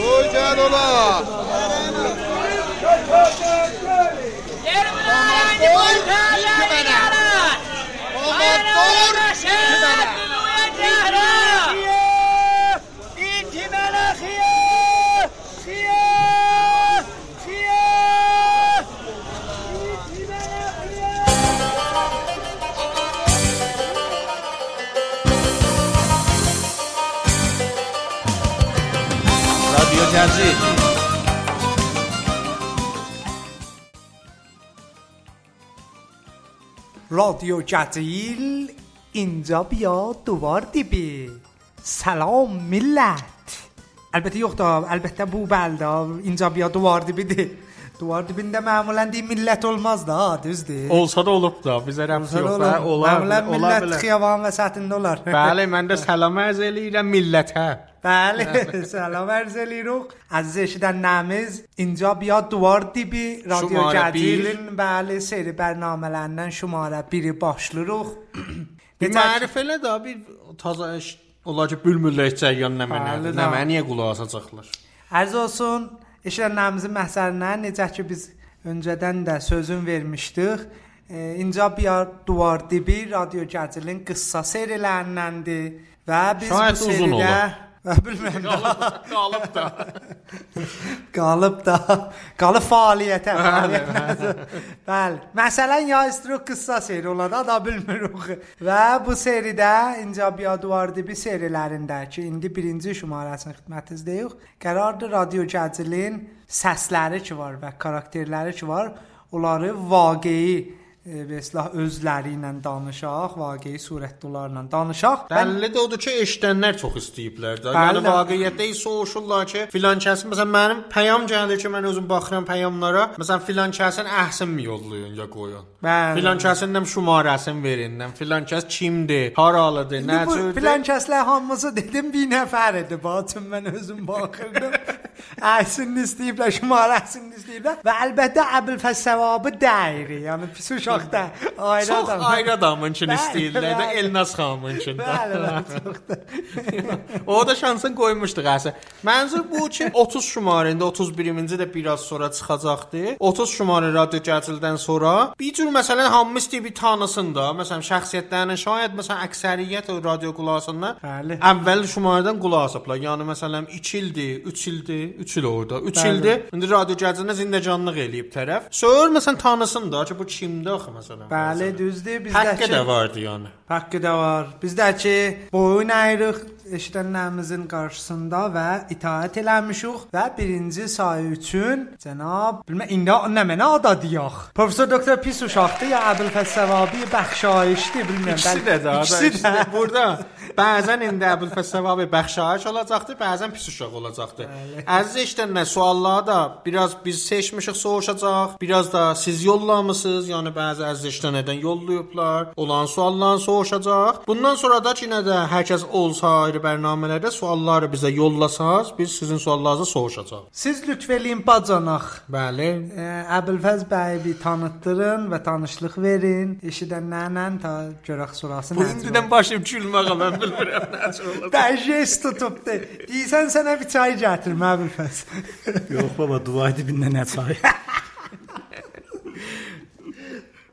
Hoca dola. رادیو جزیل اینجا بیا دوبار دیبی سلام ملت البته یختا البته bu belda اینجا bia duvar dibidir. Duvar dibində məmulən deyil millət olmaz da, düzdür? Olsa da olub da, bizə rəbs yox da, olar, Məmulən ola millət bilər. xiyaban vəsətində olar. Bəli, mən də salam ərz eləyirəm millətə. Bəli, salam ərz eləyirik. Əziz eşidənlərimiz, اینجا bia duvar dibi radyo Şumarə bir. Cədilin bəli seri bərnamələrindən şumarə 1-i başlayırıq. Bir mərif elə də, bir taza iş olar ki, bülbüllər çəyən nə mənə, Bəli, nə da. mənə niyə qulaq asacaqlar? Ərz olsun eşidənlərimizin məhsəlinə necə ki biz öncədən də sözün vermişdik. E, İnca biyar duvar dibi radyo Gəcilin qıssa serilərindəndir və biz Şayət bu uzun seridə olur. və bilmirəm da Qalıb da. qalıb da qalıb fəaliyyətə. Bəli, fəaliyyətə. Bəli. Məsələn ya istiro qıssa seri olada da bilmirik. Və bu seridə İnca biyar duvar dibi serilərində ki indi birinci şumarəsini xidmətinizdəyik. Qərardır radyo Gəcilin səsləri ki var və karakterləri ki var, onları vaqeyi e, və islah özləri ilə danışaq, vaqeyi surətdə onlarla danışaq. Bəlli də odur ki, eşidənlər çox istəyiblər də. Yəni vaqiətdə soruşurlar ki, filan kəsin məsələn mənim peyam gəlir ki, mən özüm baxıram peyamlara. Məsələn filan kəsin əhsinmi yollayın ya qoyun. Bəli. Filan kəsin şumarəsini verin. nə Filan kəs kimdir? Haralıdır? Bu Necədir? filan kəslər hamısı dedim bir nəfər idi. Baçın mən özüm baxırdım. Əhsin istəyiblər, şumarəsini istəyiblər və əlbəttə Əbülfəz savabı dəyri. Yəni pis uşaqda ayrı Çox adam. ayrı adamın üçün Bəli, istəyirlər də. Elnaz xanımın üçün də. Bəli, bəli, çox da. O da şansını qoymuşduq əsə. Mənzur bu ki 30 şumarəndə 31-ci də biraz sonra çıxacaqdı. 30 şumarə radyo gəcildən sonra bir cür məsələn hamımız bir tanısın da. Məsələn şəxsiyyətlərinin şayad məsələn əksəriyyət o radio qulağısından Bəli. əvvəl şumarədən qulaq asıblar. Yəni məsələn 2 ildir, 3 ildir, 3 il orada. 3 Bəli. ildir. İndi radio gəcilində zindecanlıq eləyib tərəf. Sonra məsələn tanısın da ki bu kimdir axı məsələn. Bəli, düzdür. Bizdə Haqqı da vardı yəni. Haqqı da var. Bizdə ki boyun ayırıq eşidənlərimizin qarşısında və itaət eləmişik və birinci sayı üçün cənab bilmə indi nə mənə ada deyək. Professor doktor pis uşaqdır ya Əbülfəz Səvabi bəxşayişdir bilmirəm. İkisi də də. İkisi də. burada. Bəzən indi Əbülfəsəvabi bəxşayış olacaqdı, bəzən pis uşaq olacaqdı. Əziz eşidənlər, sualları da biraz biz seçmişik, soruşacaq. Biraz da siz yollamısınız, yəni bəzi əziz eşidənlərdən yollayıblar. Olan suallarını soruşacaq. Bundan sonra da yenə də hər kəs olsa ayrı bərnamələrdə sualları bizə yollasaz, biz sizin suallarınızı soruşacaq. Siz lütf eləyin bacanaq. Bəli. Əbülfəz bəyi bir tanıtdırın və tanışlıq verin. Eşidənlərlə ta görək sonrası Bu necə indidən başlayıb gülməyə mən bilmirəm necə olacaq. Bəjest tutubdu. Deyirsən sənə bir çay gətirmə Əbülfəz. Yox baba, dua dibində nə çay.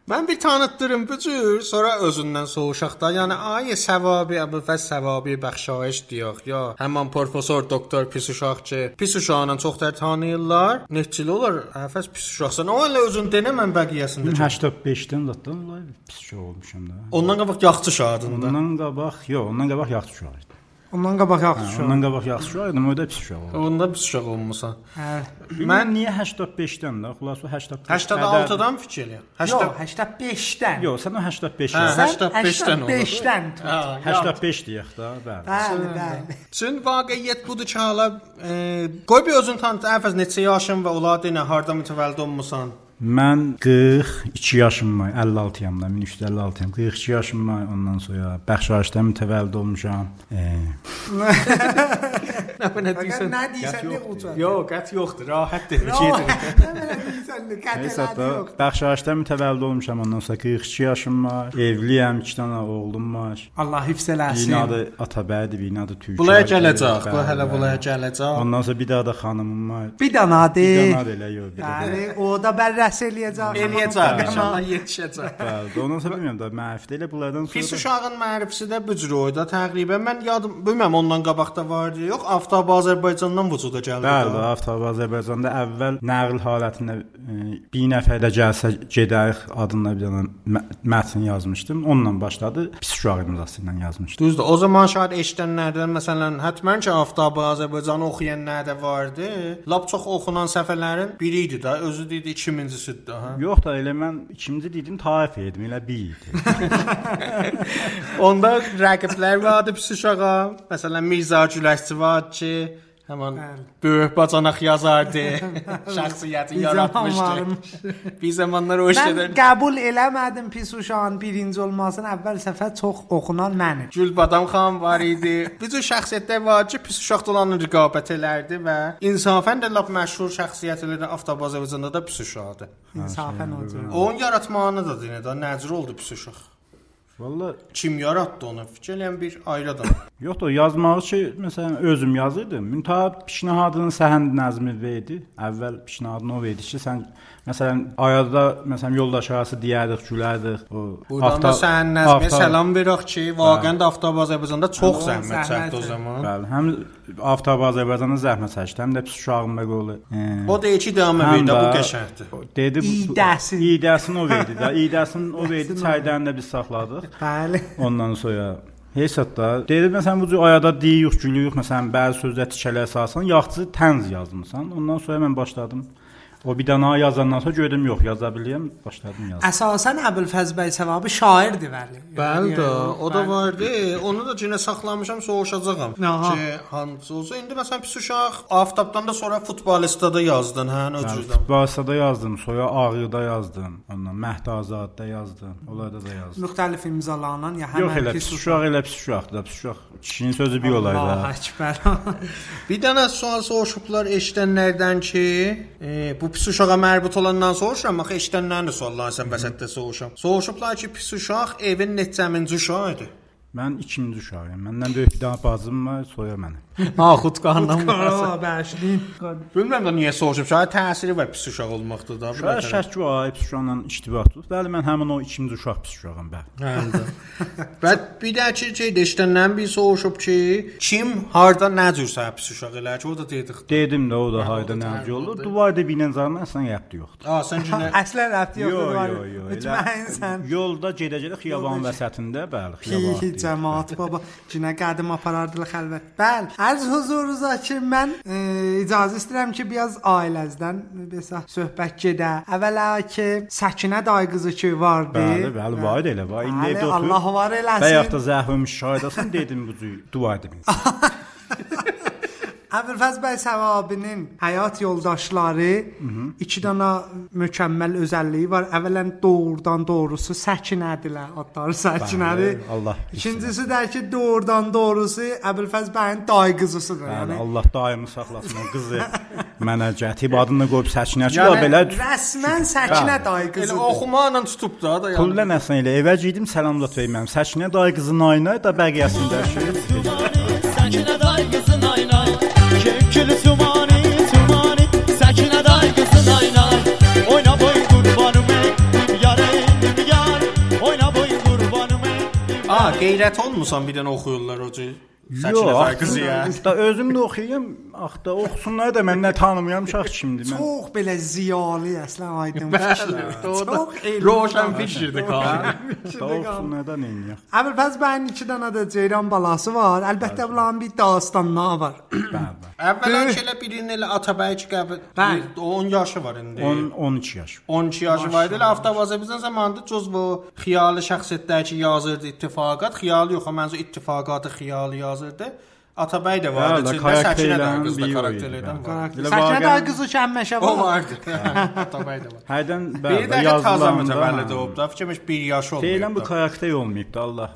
Mən bir tanıtdırım bu cür, sonra özündən soruşaq da. Yəni ayə səvabi əbülfəz səvabi bəxşayış deyək ya. Həmin professor doktor pis uşaq ki, pis uşağını çoxlar tanıyırlar. Neçili olar? Əfəs pis uşaqsan. O elə özün denə mən bəqiyyəsində. 85-dən zətdən olay pis şey olmuşam da. Ondan qabaq yaxşı şadında. Ondan qabaq, yox, ondan qabaq yaxşı uşaq idi. Ondan qabaq yaxşı. Ondan qabaq yaxşı uşaq idi, o da pis uşaq oldu. Onda pis uşaq olmusan. Hə. Mən niyə 85-dən də? Xülasə 85. 86-dan fikir eləyəm. Yox, 80 85-dən. Yox, sən o 85 Hə, sən 85-dən olur. 85-dən. Hə, 85 deyək də, bəli. Bəli, bəli. Çün vaqiət budur ki, hala e, qoy bir özün tanıt. Əfəz neçə yaşın və olar denə harda mütəvəllid olmusan? Mən 42 yaşım var, 56-yam da, 1356-yam. 42 yaşım var, ondan sonra Bəxşayışda mütəvəllid olmuşam. E, Nə mənə deyirsən? nə deyirsən. Yox, qət yoxdur. Rahat de. Yox, Gedin. nə mənə deyirsən, belli, Neysə kətələdi da yox. Bəxşaşda mütəvəllid olmuşam. Ondan sonra 42 yaşım var. Evliyəm, 2 dənə oğlum var. Allah hifz eləsin. Binadı Atabəydi, binadı Türkiyə. Bunlara gələcək. Bu hələ bunlara gələcək. Ondan sonra bir daha da xanımım var. Bir danadı. Bir dənə də elə yox. dənə. Yəni o da bərrəs eləyəcək. Eləyəcək. İnşallah yetişəcək. Bəli, sonra bilmirəm da mənfidə elə bunlardan Pis sonra. uşağın mərifəsi də bu cür oyda təqribən mən yadım bilmirəm ondan qabaqda vardı. Yox, Aftab Azərbaycandan vücuda gəldi. Bəli, da. Avtob Azərbaycanda əvvəl nəql halətində bir nəfər də gəlsə gedərik adında bir dənə mə- mətn yazmışdım. Onunla başladı. Pis uşaq imzası ilə yazmışdım. Düzdür. O zaman şaid eşidənlərdən məsələn həttəmən ki, Aftab Azərbaycanı oxuyanlar da vardı. Lap çox oxunan səfərlərin biri idi də, özü dedi 2000-cisidir də, hə. Yox da elə mən ikinci dedim tarif edim, elə bir idi. Onda rəqiblər vardı pis uşağa. Məsələn Mirza Güləşçi var ki, həmin böyük bacanaq yazardı. Şəxsiyyəti yaratmışdı. Bir zamanlar o Mən işlərdən qəbul eləmədim pis uşağın birinci olmasını. Əvvəl səfər çox oxunan mənim. Gülbadam xan var idi. Cür şəxsiyyətlər ki, pis uşaq dolanı rəqabət elərdi və insafən də lap məşhur şəxsiyyətlərdən Aftab Azərbaycanda da pis uşaqdır. İnsafən o. Onun yaratmağını da dinə də nəcür oldu pis uşaq. Valla Kim yaratdı onu? Fikir eləyən bir ayrı adam. yox da yazmağı ki, məsələn özüm yazırdım. Müntaha pişnahadının səhənd nəzmi verdi. Əvvəl pişnahadını o verdi ki, sən məsələn ayada məsələn yoldaş arası deyərdik, gülərdik. O Buradan da sən nəzmə salam veririk ki, vaqəən də Aftab Azərbaycanda çox zəhmət çəkdi o zaman. Bəli, həm Aftab Azərbaycanda zəhmət çəkdi, həm də pis uşağın məqolu. O deyir ki, devam Həm edir, bu qəşəngdir. Dedi İydəsin. İydəsini o verdi də. İydəsini o verdi, çaydan da biz saxladıq. Bəli. Ondan sonra Hesabda dedi məsələn bu cür ayada deyirik, gülürük, məsələn bəzi sözlər tikələr salsan, yaxçı tənz yazmısan. Ondan sonra mən başladım. O bir dənə yazandan sonra gördüm yox, yaza bilirəm, başladım yazmağa. Əsasən Əbülfəz bəy Səvabi şairdir bəli. Bəli də, Yəni, o da vardı. Onu da cinə saxlamışam, soruşacağam. Ki, hansı olsa indi məsələn pis uşaq Aftabdan da sonra futbolistdə də yazdın, hə, o cürdən. Futbolda yazdım, sonra Ağrıda yazdım, ondan Məhdi Azadda yazdım, onlarda da yazdım. müxtəlif imzalanan ya Yox həmin elə pis uşaq, elə pis uşaqdır, pis uşaq. Kişinin sözü bir olaydı. Allah əkbər. Bir dənə sual soruşublar eşidənlərdən ki, e, bu pis uşağa mərbut olandan soruşuram, axı eşidənlərin də suallarını sən vəsətdə soruşam. Soruşublar ki, pis uşaq evin neçəminci uşağıdır? Mən ikinci uşağıyam. Məndən böyük bir dənə bacım var, soya mənim. Ha, xudqarından Qara bəşlin. Bilmirəm də niyə soruşub. Şayad təsiri var pis uşaq olmaqda da. Şərt şək var, pis uşaqla iştibatdır. Bəli, mən həmin o ikinci uşaq pis uşağam bəli. Hə. Və bir də ki, şey eşidəndən bir soruşub ki, kim harda nə cür səhv pis uşaq elə ki, o da dedik. Dedim də o da hayda da nəci tərif olur. Duvarda binən zaman əslən yəqdi yoxdur. A, sən cinə Əslən rəbti yoxdur. Yox, yox, yox. Yolda gedə-gedə xiyaban vəsətində, bəli, xiyaban. Ki cəmaət baba cinə qədim aparardılar xəlvət. Bəli. Arz huzurunuza ki mən e, icazə istəyirəm ki biraz ailənizdən belə söhbət gedə. Əvvəla ki Səkinə dayı qızı ki vardı. Bəli, bəli, var elə, var. İndi evdə oturub. Allah var eləsin. Bəyəx da zəhvim şahidəsən dedim bu dua edim. Əbülfəz bəy Səvabinin həyat yoldaşları iki dənə mükəmməl özəlliyi var. Əvvələn doğrudan doğrusu Səkinədirlər. Adları Səkinədir. Bəli, Allah İkincisi də ki doğrudan doğrusu Əbülfəz bəyin dayı qızısıdır. Bəli, Yəni Allah daimi saxlasın o qızı. Mənə gətib adını qoyub Səkinə ki, Yəni, belə rəsmən Səkinə dayı elə qızıdır. oxumaqla tutub da da. yəni. Pulla nəsən elə evə gedim salamlat verməm. Səkinə dayı qızın ayına da bəqiyəsində şey. Sakine day kızın aynay Kekili tumani tumani Sakine day kızın aynay Oyna boy kurbanım ey Yar Oyna boy kurbanım ey A, qeyrət olmusan bir dənə oxuyurlar o cür. Səkinə dayı qızı ya. Da özüm də oxuyum. Ax da oxusunlar da mən nə tanımayan uşaq kimdir mən. Çox belə ziyalı əslən aydın. Da Çox Roşan fikirdir. Da oxusunlar da neyniyək. Əbülfəz bəyin iki dənə də ceyran balası var. Əlbəttə bunların bir dastanları var. Bəli. Əvvələn elə birinin elə Atabəy ki. Bəli. 10 yaşı var indi. 10 12 yaş. 12 yaşı var idi. Aftab Azərbaycan zamanında cüz bu xiyalı şəxsiyyətlər ki, yazırdı ittifaqat, xiyalı yox, məncə ittifaqatı xiyalı yazırdı. Atabəy də vardı. Bəli, içində Səkinə də qızda bir karakterlərdən oydu, var. Elə Səkinə də qızı kəmməşə O var. vardı. Atabəy də var. Hərdən Bir bəli də taza yazılarında- mütəvəllid olub da. Fikirmiş 1 yaş olub. Deyilən bu karakter olmayıb da Allah.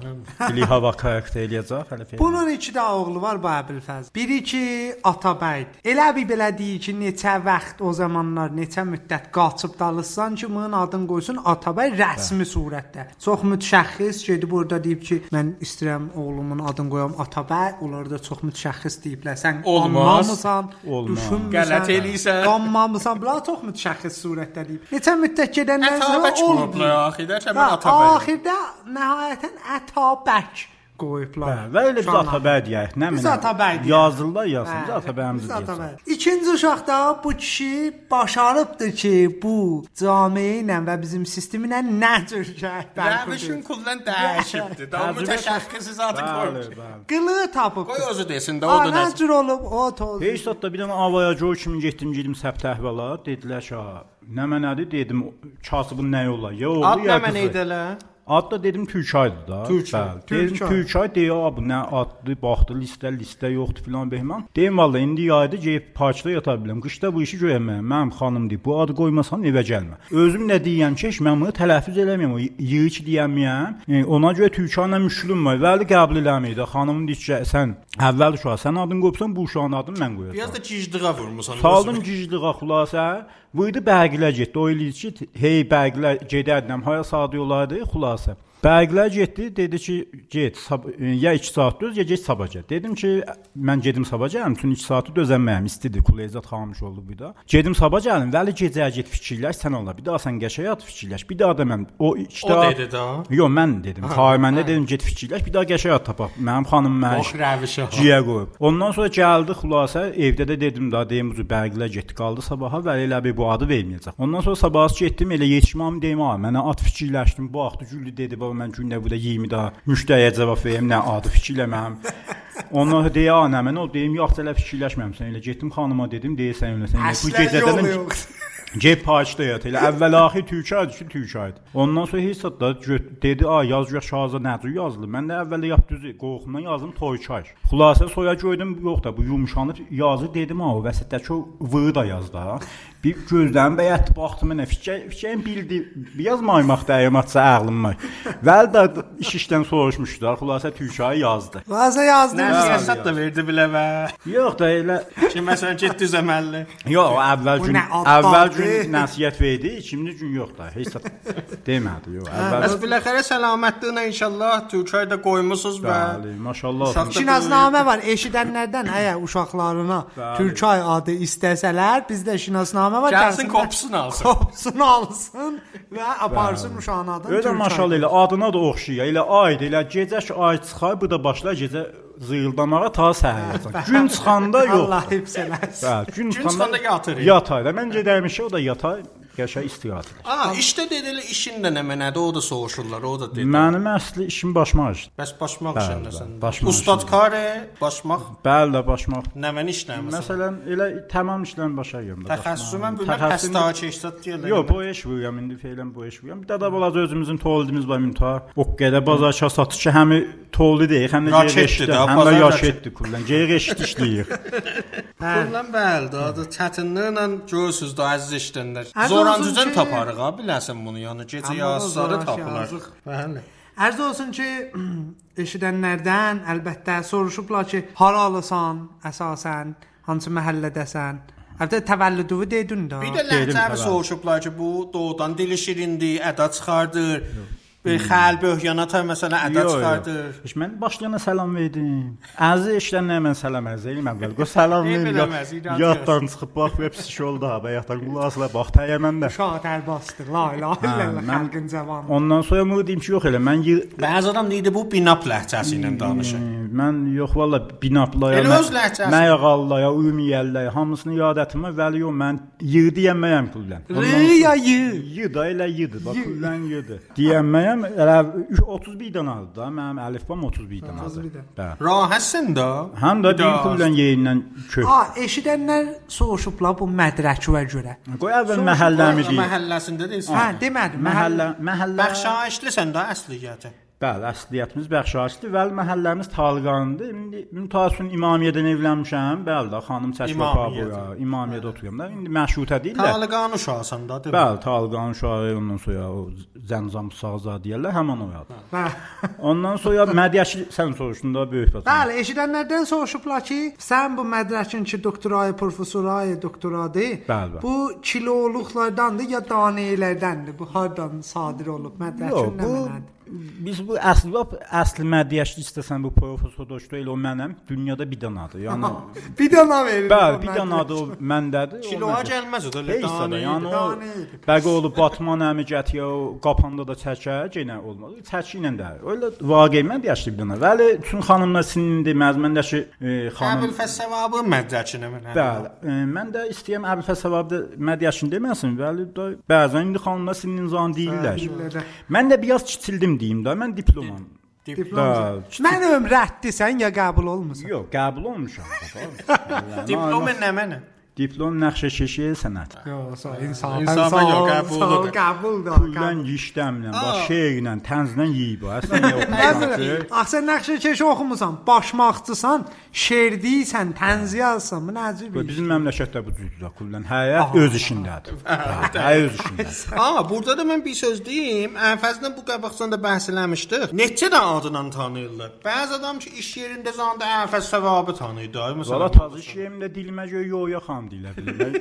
Bili hava karakter eləyəcək hələ film. Bunun iki də oğlu var Bəbilfəz. Biri ki Atabəydir. Elə bir belə deyir ki, neçə vaxt o zamanlar, neçə müddət qaçıb dalırsan ki, bunun adını qoysun Atabəy rəsmi surətdə. Çox mütəşəxxis gedib orada deyib ki, mən istəyirəm oğlumun adını qoyam Atabəy. Onlar da çox mütəşəxxis deyiblər. Sən Olmaz. düşünmüsən, Qələt eləyirsən. Qanmamısan. Bunlar çox mütəşəxxis surətdə deyib. Neçə müddət gedəndən sonra olublar axirdə. Mən Və Atabəy. Axirdə nəhayətən Ətabək qoyublar. Hə, və elə biz. Atabəy deyək. Nə Biz mənə? Atabəy deyək. Yazırlar yazsın. Biz Atabəyimizi biz deyək. Atabəy. İkinci uşaqda bu kişi başarıbdır ki, bu camiə ilə və bizim sistemi ilə nə cür Rəvişin şəhbər kullan dəyişibdi. Daha Təcrübə- mütəşəxxis Bəli, qoymuş. bəli. Qılı tapıb. Qoy özü desin də o da Nə cür olub o toz. Heç zətdə bir dənə avaya co kimi getdim gedim səbt əhvalat dedilər ki, "Ha, nə mənədir?" dedim, "Kasıbın nə yolla?" Ya oğlu Ad ya nə mənə qızı." Ad da dedim Türkaydı da. Türkay. Bəli. Dedim Türkay. Deyə bu nə adlı, baxdı listə, listə yoxdur filan behman. Deyim vallahi indi yayda gəlib parkda yata bilərəm. Qışda bu işi görəməm. Mənim xanım deyir, bu adı qoymasan evə gəlmə. Özüm nə deyirəm ki, mən bunu tələffüz eləməyəm. Yığıç deyəməyəm. E, ona görə Türkayla müşkülüm var. Vəli qəbul eləməyir. Xanımın deyir ki, sən əvvəl uşaq, sən adını qoyubsan, bu uşağın adını mən qoyacağam. Biraz da cicdiğa vurmusan. Saldım gicliğa xülasə. Vurdu bərgilər getdi. O eləyir ki, hey bərgilər gedərdim. Haya saat yolardı xülasə. Bərgilər getdi, dedi ki, get, ya 2 saat döz, ya get sabah gəl. Dedim ki, mən gedim sabah gəlim, çünki 2 saatı dözənməyəm, istidir, kulezat xamış oldu bu da. Gedim sabah gəlim, vəli gecəyə get fikirləş, sən ola. Bir daha sən qəşəng yat fikirləş. Bir daha da mən o 2 O dedi də. Yox, mən dedim. Xahiməndə dedim get fikirləş, bir daha qəşəng yat tapaq. Mənim xanım mənə Boş rəvişə. Ciyə qoyub. Ondan sonra gəldi xülasə evdə də dedim da deyim bu bərgilər getdi qaldı sabaha və elə bir bu adı verməyəcək. Ondan sonra sabahs getdim elə yetişməm deyim mənə ad fikirləşdim. Bu vaxtı güllü dedi baba mən gündə burada 20 daha müştəriyə cavab verim nə adı fikirləməm. Sonra deyə ana mən o deyim yox elə fikirləşməmsən elə getdim xanıma dedim deyirsən elə sən bu gecədən. Gep parçda yat elə əvvəl axir türkaydı ki türkaydı. Ondan sonra zət da dedi a yazıyor şahza nədir yazılı. Mən də əvvəl yap düzü qorxumdan yazdım toykay. Xülasə soya gördüm yox da bu yumşanıb yazı dedim ha o vəsətdəki o vı da yazdı ha. Bir gözlərim bəyətdi baxdım mənə fikrim bildi. Biraz maymaq dəyirmatsa ağlım var. Vəl də iş işdən soruşmuşdular. Xülasə türkayı yazdı. Vazə yazdım. Nə siyasət də verdi bilə və. Yox da elə Ki məsələn getdi zəməlli. Yox, əvvəl gün əvvəl gün nəsihət verdi, ikinci gün yox da. Heç zət demədi, yox. Bəs Əvvəl biləxərə səlamətliyinə inşallah Türkiyədə qoymusunuz və Bəli, maşallah. Şinaznamə var. Eşidənlərdən əgər uşaqlarına. Türkay adı istəsələr, bizdə şinaznamə var. gəlsin qopsun alsın. Qopsun alsın və aparsın uşağın adını. Ödə Türkay. maşallah elə adına da oxşayır. Elə aydı, elə gecə ki ay çıxar, bu da başlar gecə zıyıldamağa ta səhər. Gün çıxanda yox. Allah hifz eləsin. Bəli, gün çıxanda yatır. Yatay da mən gedərmişə o da yatay, qəşəng istirahət edir. A, işdə dedilə işin də nə mənədir, o da soruşurlar, o da dedi. Mənim əsli işim başmaq işdir. Bəs başmaq işindəsən. Ustad karə, başmaq Bəli, də başmaq. nəvən işləmirsən. Məsələn, elə tamam işlən başa gəlmə. Təxəssüsümən bilməm, pəstə keçdət deyirlər. Yox, bu iş vururam indi feilən bu iş vururam. Bir də də balaca özümüzün toldimiz var mümtə. O qədər bazarça satış ki, həm toldu deyil, həm də də, həm də bazar yaşetdir kullan. Geyreşdi işləyir. Bundan bəli, da çətinliklə görürsüz də əziz işlənlər. Ərz Ki- taparıq ha, biləsən bunu, yəni gecə tapılar. yazıq. Bəli. Ərz olsun ki, eşidənlərdən əlbəttə soruşublar ki, haralısan əsasən, hansı məhəllədəsən? Hətta təvəllüdünü dedin də. Bir də ləhcəvi soruşublar ki, bu doğudan dili şirindir, əda çıxardır. Bir xəl böhyanata məsələn əda çıxardır. Heç mən başlayana salam verdim. Əziz işlənə mən salam ərzə elm əvvəl. Go salam Ey, ver. biləməz, irad Yaddan çıxıb bax iş oldu ha. Bayaqdan qulaqla bax təyəmən də. Uşaq tərbastır. La ilahe illallah mən- xalqın cavanı. Ondan sonra mı deyim ki, yox elə mən Bəzi adam deyir bu binap ləhcəsi ilə danışır. Mən yox valla binaplaya, Elə öz ləhcəsi. məyağallaya, ümumiyəlləyə hamısını yadətim var. Vəli yox mən yığ deyəməyəm pullan. Rı ya yı. Yı da elə yıdı. Bax pullan yıdı. Deyəməyəm elə 31 dənə aldı da. Mənim əlifbam 31 dənə aldı. 31 dənə. Bəli. Rahətsən də. Həm də deyim pullan yerindən kök. Ha, eşidənlər soruşublar bu mədrəkəyə görə. Qoy əvvəl məhəlləmi deyim. Məhəlləsində deyirsən. Hə, demədim. Məhəllə, məhəllə. Bəxşaişlisən də əsliyyəti. Bəli, əsliyyətimiz Bəxşaçdır. Vəli məhəlləmiz Talqandır. İndi mütəəsssin İmamiyyədən evlənmişəm. Bəli də, xanım çəkmə pabuya. İmamiyyədə otururam da. İndi məşrutə deyil də. Taliqan uşaqsan da, deyil? Bəli, Talqan uşağı ondan sonra o Zəncam Sağza deyirlər, həmin o yadı. Bəli. Ondan sonra Mədiyəşi sən soruşdun da böyük bacım. Bəli, eşidənlərdən soruşublar ki, sən bu mədrəkin ki, doktorayı, professorayı, doktoradır. Bəli, bəli. Bu kiloluqlardandır ya danelərdəndir? Bu hardan sadir olub? Mədrəkin nə mənadır? Biz bu əsl lap əsl mədiyəşli istəsən bu professor dostu elə o mənəm. Dünyada bir danadır. Yəni Bir dana verin. bəli, bir danadır o məndədir. məndə. gəlməz o da elə dane. yəni o. Bəqoğlu Batman əmi gətiyə o qapanda da çəkər, yenə olmaz. Çəki ilə də. Elə vaqe mən yaşlı bir dana. Vəli üçün xanımla sinindi məzməndəki e, xanım Əbül Fəssəvabı mədrəkinə mən. Bəli, e, mən də istəyirəm Əbül Fəsəvabda mədiyəşin deməsin, bəli də bəzən indi xanımlar sinin zan deyirlər. deyirlər. Mən də biraz kiçildim deyim də, mən diplomam. Diplom. Mən ömrətdisən ya qəbul olmusan? Yox, qəbul olmuşam. Diplomu nə mənə? Diplom nəqşə şeşi sənət. Yox, insan. İnsafa yox, qəbuldur. Qəbul da. Pullan yişdəmlə, bax şeirlə, tərzlə yeyib. Əslində yox. Axı nəqşə keşi oxumusan, başmaqçısan, şeir deyirsən, tənzi yazsan, bu nəcib iş. Bizim məmləkətdə bu cüzdür. Kullan həyə öz işindədir. Həyə öz işindədir. Aa, burada da mən bir söz deyim. Ənfəzdən bu qabaqdan da bəhs eləmişdik. Neçə də adından tanıyırlar. Bəzi adam ki iş yerində zanda ənfəz səvabı tanıyır. da. Valla Məsələn, tazı şeyimdə dilimə görə yoya xan deyilə bilirlər.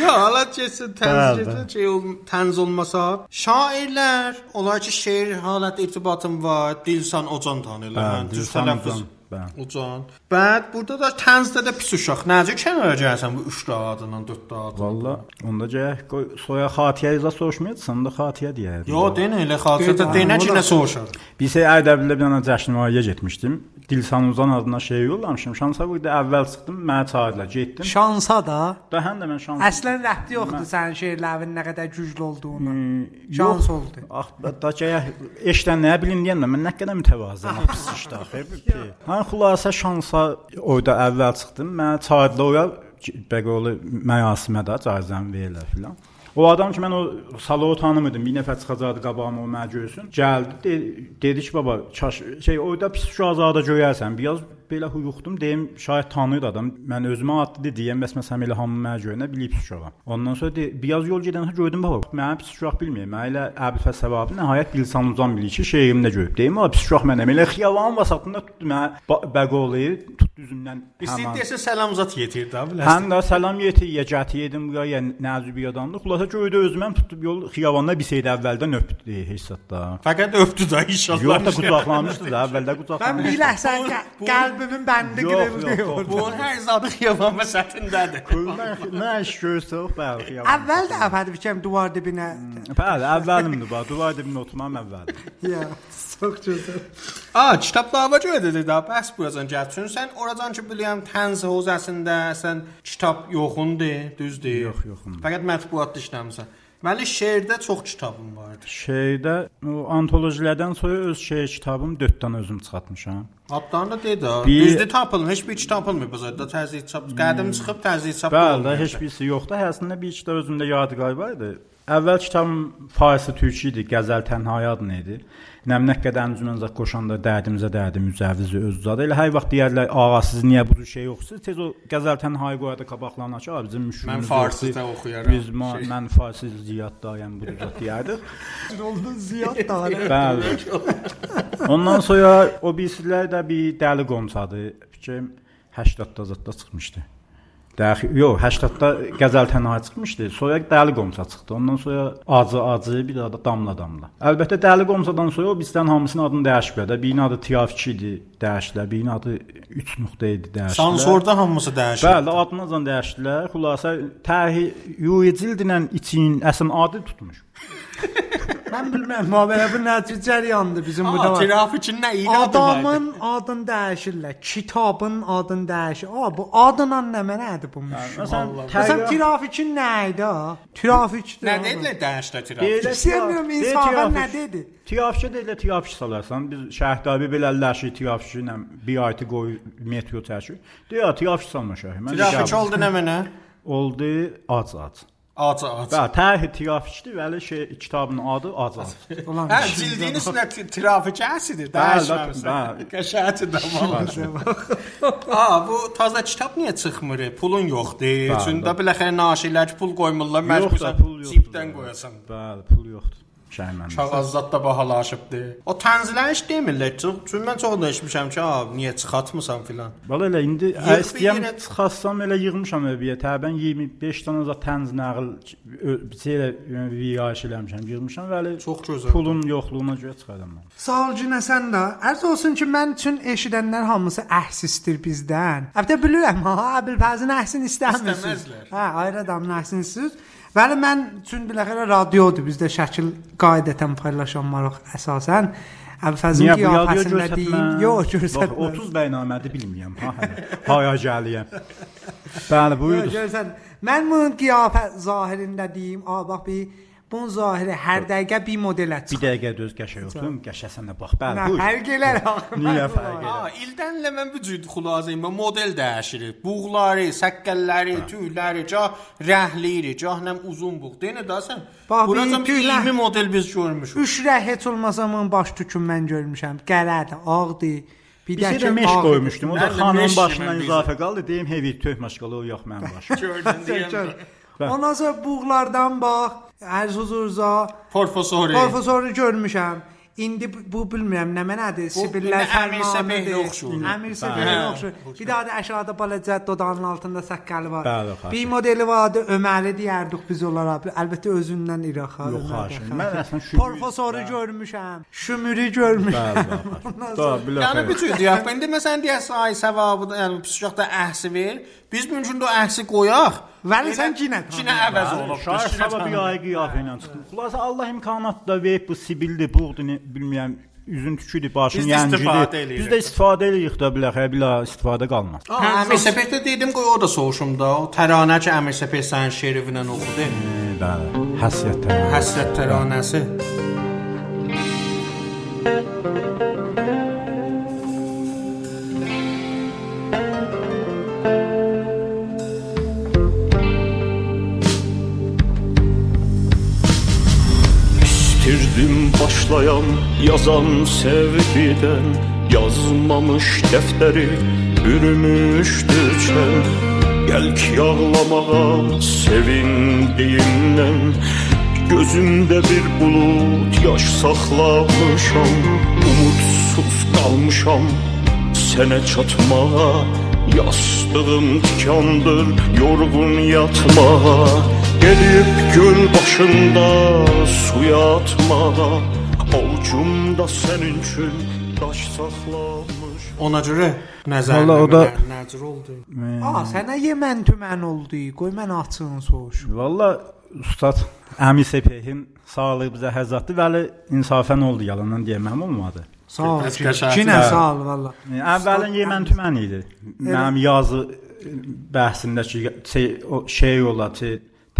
Ya, hala keçsin tənz keçsin, şey ol, tənz olmasa. Şairlər, onlar ki şeir halət irtibatım var, dilsan ocan tanıyırlar. Düz tələffüz. Ocan. Bəd burada da tənzdə də pis uşaq. Necə kənara gəlsən bu 3 adından 4 adından? Valla onda gərək qoy soya xatiyə izah soruşmayacaqsan da xatiyə deyərdim. Yo, denə elə xatirətə denə ki, nə soruşar. Biz Ərdəbildə bir dənə cəşnvariyə getmişdim. Dilsan Uzan adına şey yollamışım. Şansa burada əvvəl çıxdım, mənə çağırdılar, getdim. Şansa da. Da həm də mən şans Əslən rəbti yoxdur sənin şeirlərin nə qədər güclü olduğuna. Şans Yox. oldu. Ax, da gərək eşdən nə bilin deyəndə mən nə qədər mütəvazıyam, pis işdə axı. Hani xülasə şansa orada əvvəl çıxdım. Mənə çağırdılar ora bəqəli mərasimə də cəzəm verirlər filan. O adam ki mən o salo tanımırdım. Bir nəfər çıxacaqdı qabağıma o mənə görsün. Gəldi, de, dedi ki, baba, çaş, şey orada pis uşaqzada görərsən. Biraz belə huyuxdum, deyim, şayət tanıyır adam. Mən özümə adlı deyəm, bəs məsələn elə hamı mənə görə nə bilib pis uşağam. Ondan sonra de, biraz yol gedəndə gördüm baba, mən pis uşaq bilmirəm. Mən elə Əbül Fəsəvabı nəhayət bilsan uzan bilir ki, şeirimdə görüb. Deyim, "A pis uşaq mənəm." Elə xiyavan vasatında tutdu mənə bəqolayı, tutdu üzümdən. İstəyir desə salam zat yetir də, biləsən. Həm də salam yetiyə gətirdim buraya nəzü bir adamdı. Xülasə gördü özüməm tutub yol xiyabanda bir şeydə əvvəldən öpdü hesabda. Fəqət öpdü də inşallah. Yox da qucaqlamışdı da, əvvəldə Mən qucaqlamışdı. biləsən qə- qəlbimin bəndi Qırıldı. yox, yox. Bu hər zadı xiyaban və sətindədir. Mən mən iş görsək bəli xiyaban. Əvvəl də əvvəl fikrim divar dibinə. Bəli, əvvəlimdir bax, duvar dibində oturmam əvvəl. Ya, çox gözəl. A, kitablara görə dedi də, bəs buracan gəl. Çünki sən oradan ki bilirəm tənz hozasında sən kitab yoxundur, düzdür? Yox, yoxum. Fəqət mətbuatda işləmirsən. Məli şeirdə çox kitabım vardı. Şeydə o antologiyalardan sonra öz şeir kitabım 4 dənə özüm çıxartmışam. Adlarını da de də. Düzdür tapılmır, heç bir kitab tapılmır bazarda. Təzyiq çap, qədim çıxıb təzyiq çap. Bəli, heç birisi yoxdur. Həqiqətən bir kitab özümdə yadigar var idi. Əvvəl kitabım farsi türkü idi, Qəzəl Tənhaya adını idi. Nəmnək qədər əncümənizə qoşanda dərdimizə dərdim müzəvvizi öz zadı. Elə hər vaxt deyərlər, "Ağa siz niyə bu cür şey yoxsuz?" Tez o Qəzəl Tənhaya qoyada qabaqlarına "Abi bizim müşürümüz Mən yoxdur. da oxuyaram." Biz ma mən farsi ziyaddarıyam bu cür deyərdik. Oldu ziyad da. Bəli. Ondan sonra o birisilər də bir dəli qomsadı. Fikrim 80-da zətdə çıxmışdı. Dəxi, yox, 80-da Qəzəl Tənhaya çıxmışdı. Sonra dəli qomsa çıxdı. Ondan sonra acı acı bir daha da damla damla. Əlbəttə dəli qomsadan sonra o bizdən hamısının adını dəyişiblər də. Birinin adı Tiyafçi idi, dəyişdilər. Birinin adı 3 nöqtə idi, dəyişdilər. Sansorda hamısı dəyişir. Bəli, adını azan dəyişdilər. Xülasə tərhi Yuicildlə için əsən adı tutmuş. Mən bilmirəm, amma belə bir nəticə cəryandı bizim burada Aa, var. tiraf üçün nə iyi adı var. Adamın adını dəyişirlər, kitabın adını dəyişir. A, bu adla nə mənədir bu müş? Məsələn, Məsələn, trafikin nə idi? ha? Trafik Nə dedilər dəyişdə tiraf? İnsafa Tiyafçı- nə dedi? Tiyafçı deyilə tiyafçı salarsan. Biz şəhərdabi belələrşi tiyafçı ilə bir aytı qoy metro çəkir. Deyə tiyafçı salma şəhər. Mən Tiraf deyirəm, oldu nə mənə? oldu ac ac. Ac ac. Bəli, tərih tirafçidir, bəli şey kitabın adı Acaz. Ulan Hə, cildin üstünə t- trafikəsidir. Bəli, Dəyişməmisən. də vallahi. A, bu taza kitab niyə çıxmır? Pulun yoxdur. Bəli, Çünki biləxərə naşirlər ki, pul qoymurlar, məcbursan pul yoxdur. cibdən qoyasan. Bəli, pul yoxdur. Şeymən. Kağızat da bahalaşıbdı. O tənzilən heç demirlər. Çox- Çünki mən çox da eşitmişəm ki, "A, niyə çıxartmısan filan." Valla elə indi Yığıb istəyəm çıxarsam elə yığmışam eviyə. Təbən 25 dənə zət tənz nəql şeylə VIH eləmişəm, yığmışam və Çox gözəl. pulun yoxluğuna görə çıxardım mən. Sağ ol Cünə sən də. Ərz olsun ki, mən üçün eşidənlər hamısı əhsistir bizdən. Əlbəttə bilirəm ha, Əbülfəzin əhsin istəmirsiniz. İstəməzlər. Hə, ayrı adamın əhsinsiz. Bəli mən üçün biləxərə radiodur. Bizdə şəkil qaydətən paylaşanmarıq əsasən. Radio qiyafəsində deyim. göstərmə? Yox, Bax, göstərmə. 30 bəynamədi bilmirəm ha hələ. Haya gəliyəm. Bəli, buyurun. görsən. Mən bunun qiyafə zahirində deyim. A, bax bir bunun zahiri hər dəqiqə bir modelə Bir çıxır. dəqiqə döz qəşəng oturun, qəşəsən də bax. Bəli, Nə buyur. fərq elər axı. Niyə mən fərq bunlar. A, ildən ilə mən bu cür xülasəyim, mən model dəyişir. Buğları, səkkəlləri, tüyləri, cah rəhliyi, cahnəm uzun buğ. Deyinə də sən. Bir bir tüylər- 20 model biz görmüşük. Üç rəh heç olmasa bunun baş tükün mən görmüşəm. Qələdir, ağdır. Bir Bir də də meş qoymuşdum. O da Mən xanımın yeməm izafə qaldı. Deyim hevi töh maşqalı o yox mənim başım. Gördün deyəm. Ondan sonra buğlardan bax, ərz huzurza, Profesori. professoru görmüşəm. İndi bu, bilmirəm nə mənədir. Sibillər indi Əmir Səpehli oxşur. Əmir Səpehli oxşur. Bir daha da aşağıda balaca dodağının altında saqqalı var. Bəli, Bir modeli vardı, Ömərli deyərdik biz onlara. Əlbəttə özündən İraqa. Yox, Ömər xahiş. də Mən əslən şümür. Professoru görmüşəm. Şümürü görmüşəm. Bəli. Yəni cür deyək. İndi məsələn deyəsən ay savabı yəni psixologda əhsi ver. Biz də əhsi qoyaq. Vəli sən yenə Çinə əvəz olub. Şair sabah bir ay qiyafə ilə çıxdım. Xülasə Allah imkanat da verib bu sibildi, buğdu, bilmirəm, üzün tüküdür, başın eləyirik. Biz də istifadə eləyirik də bilə, bilə istifadə qalmaz. Əmir Səpehdə dedim qoy o da soruşum da. O təranə ki Əmir Səpeh sənin şeirindən oxudu. E, Bəli, həsrət. Həsrət təranəsi. Başlayan yazan sevgiden Yazmamış defteri bürümüştü çen Gel ki ağlamağa sevindiğimden Gözümde bir bulut yaş saklamışam. Umutsuz kalmışam sene çatmağa Yastığım tikandır yorgun yatmağa Gelip göl başında suya atmağa Avucumda senin için taş saklamış Ona görə nəzər. Vallahi o da- nəcür oldu. A, sənə yemən tümən oldu. Qoy mən açığın soğuş. Valla ustad Əmi Səpehin sağlığı bizə həzzatdır. Bəli, insafən oldu, yalandan deyəməm olmadı. Sağ ol. Cinə Hə. sağ ol valla. Yəni, Əvvəlin Yemən tümən idi. Mənim yazı e, bəhsindəki şey, o şey ola,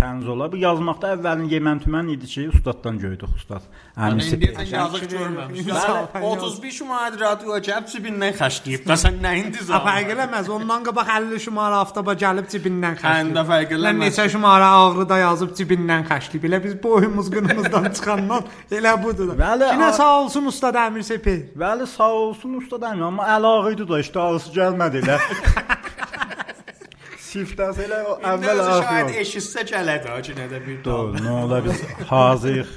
tənz ola. Bu yazmaqda əvvəlin Yemən tümən idi ki, ustaddan gördük ustad. Əmi İndi Səpeh. sən yazıq görməmiş. Bəli. 31 şumayət radioya gəlib cibindən xəşləyib. Da sən nə indi A, zaman? fərq eləməz. Ondan qabaq 50 şumara haftaba gəlib cibindən xərcləyib. Həndə fərq Mən eləməz. neçə şumara ağrıda yazıb cibindən xərcləyib. Elə biz boyumuz qınımızdan çıxandan elə budur. Bəli, a- sağ olsun ustad Əmir Səpeh. Bəli, sağ olsun ustad Əmi, amma əlağı idi da, işte ağrısı gəlmədi elə. Siftdən elə o Əvvəl şahid ağrı. eşitsə gələr də cinə də bir Doğru, dal. nə ola biz hazırıq.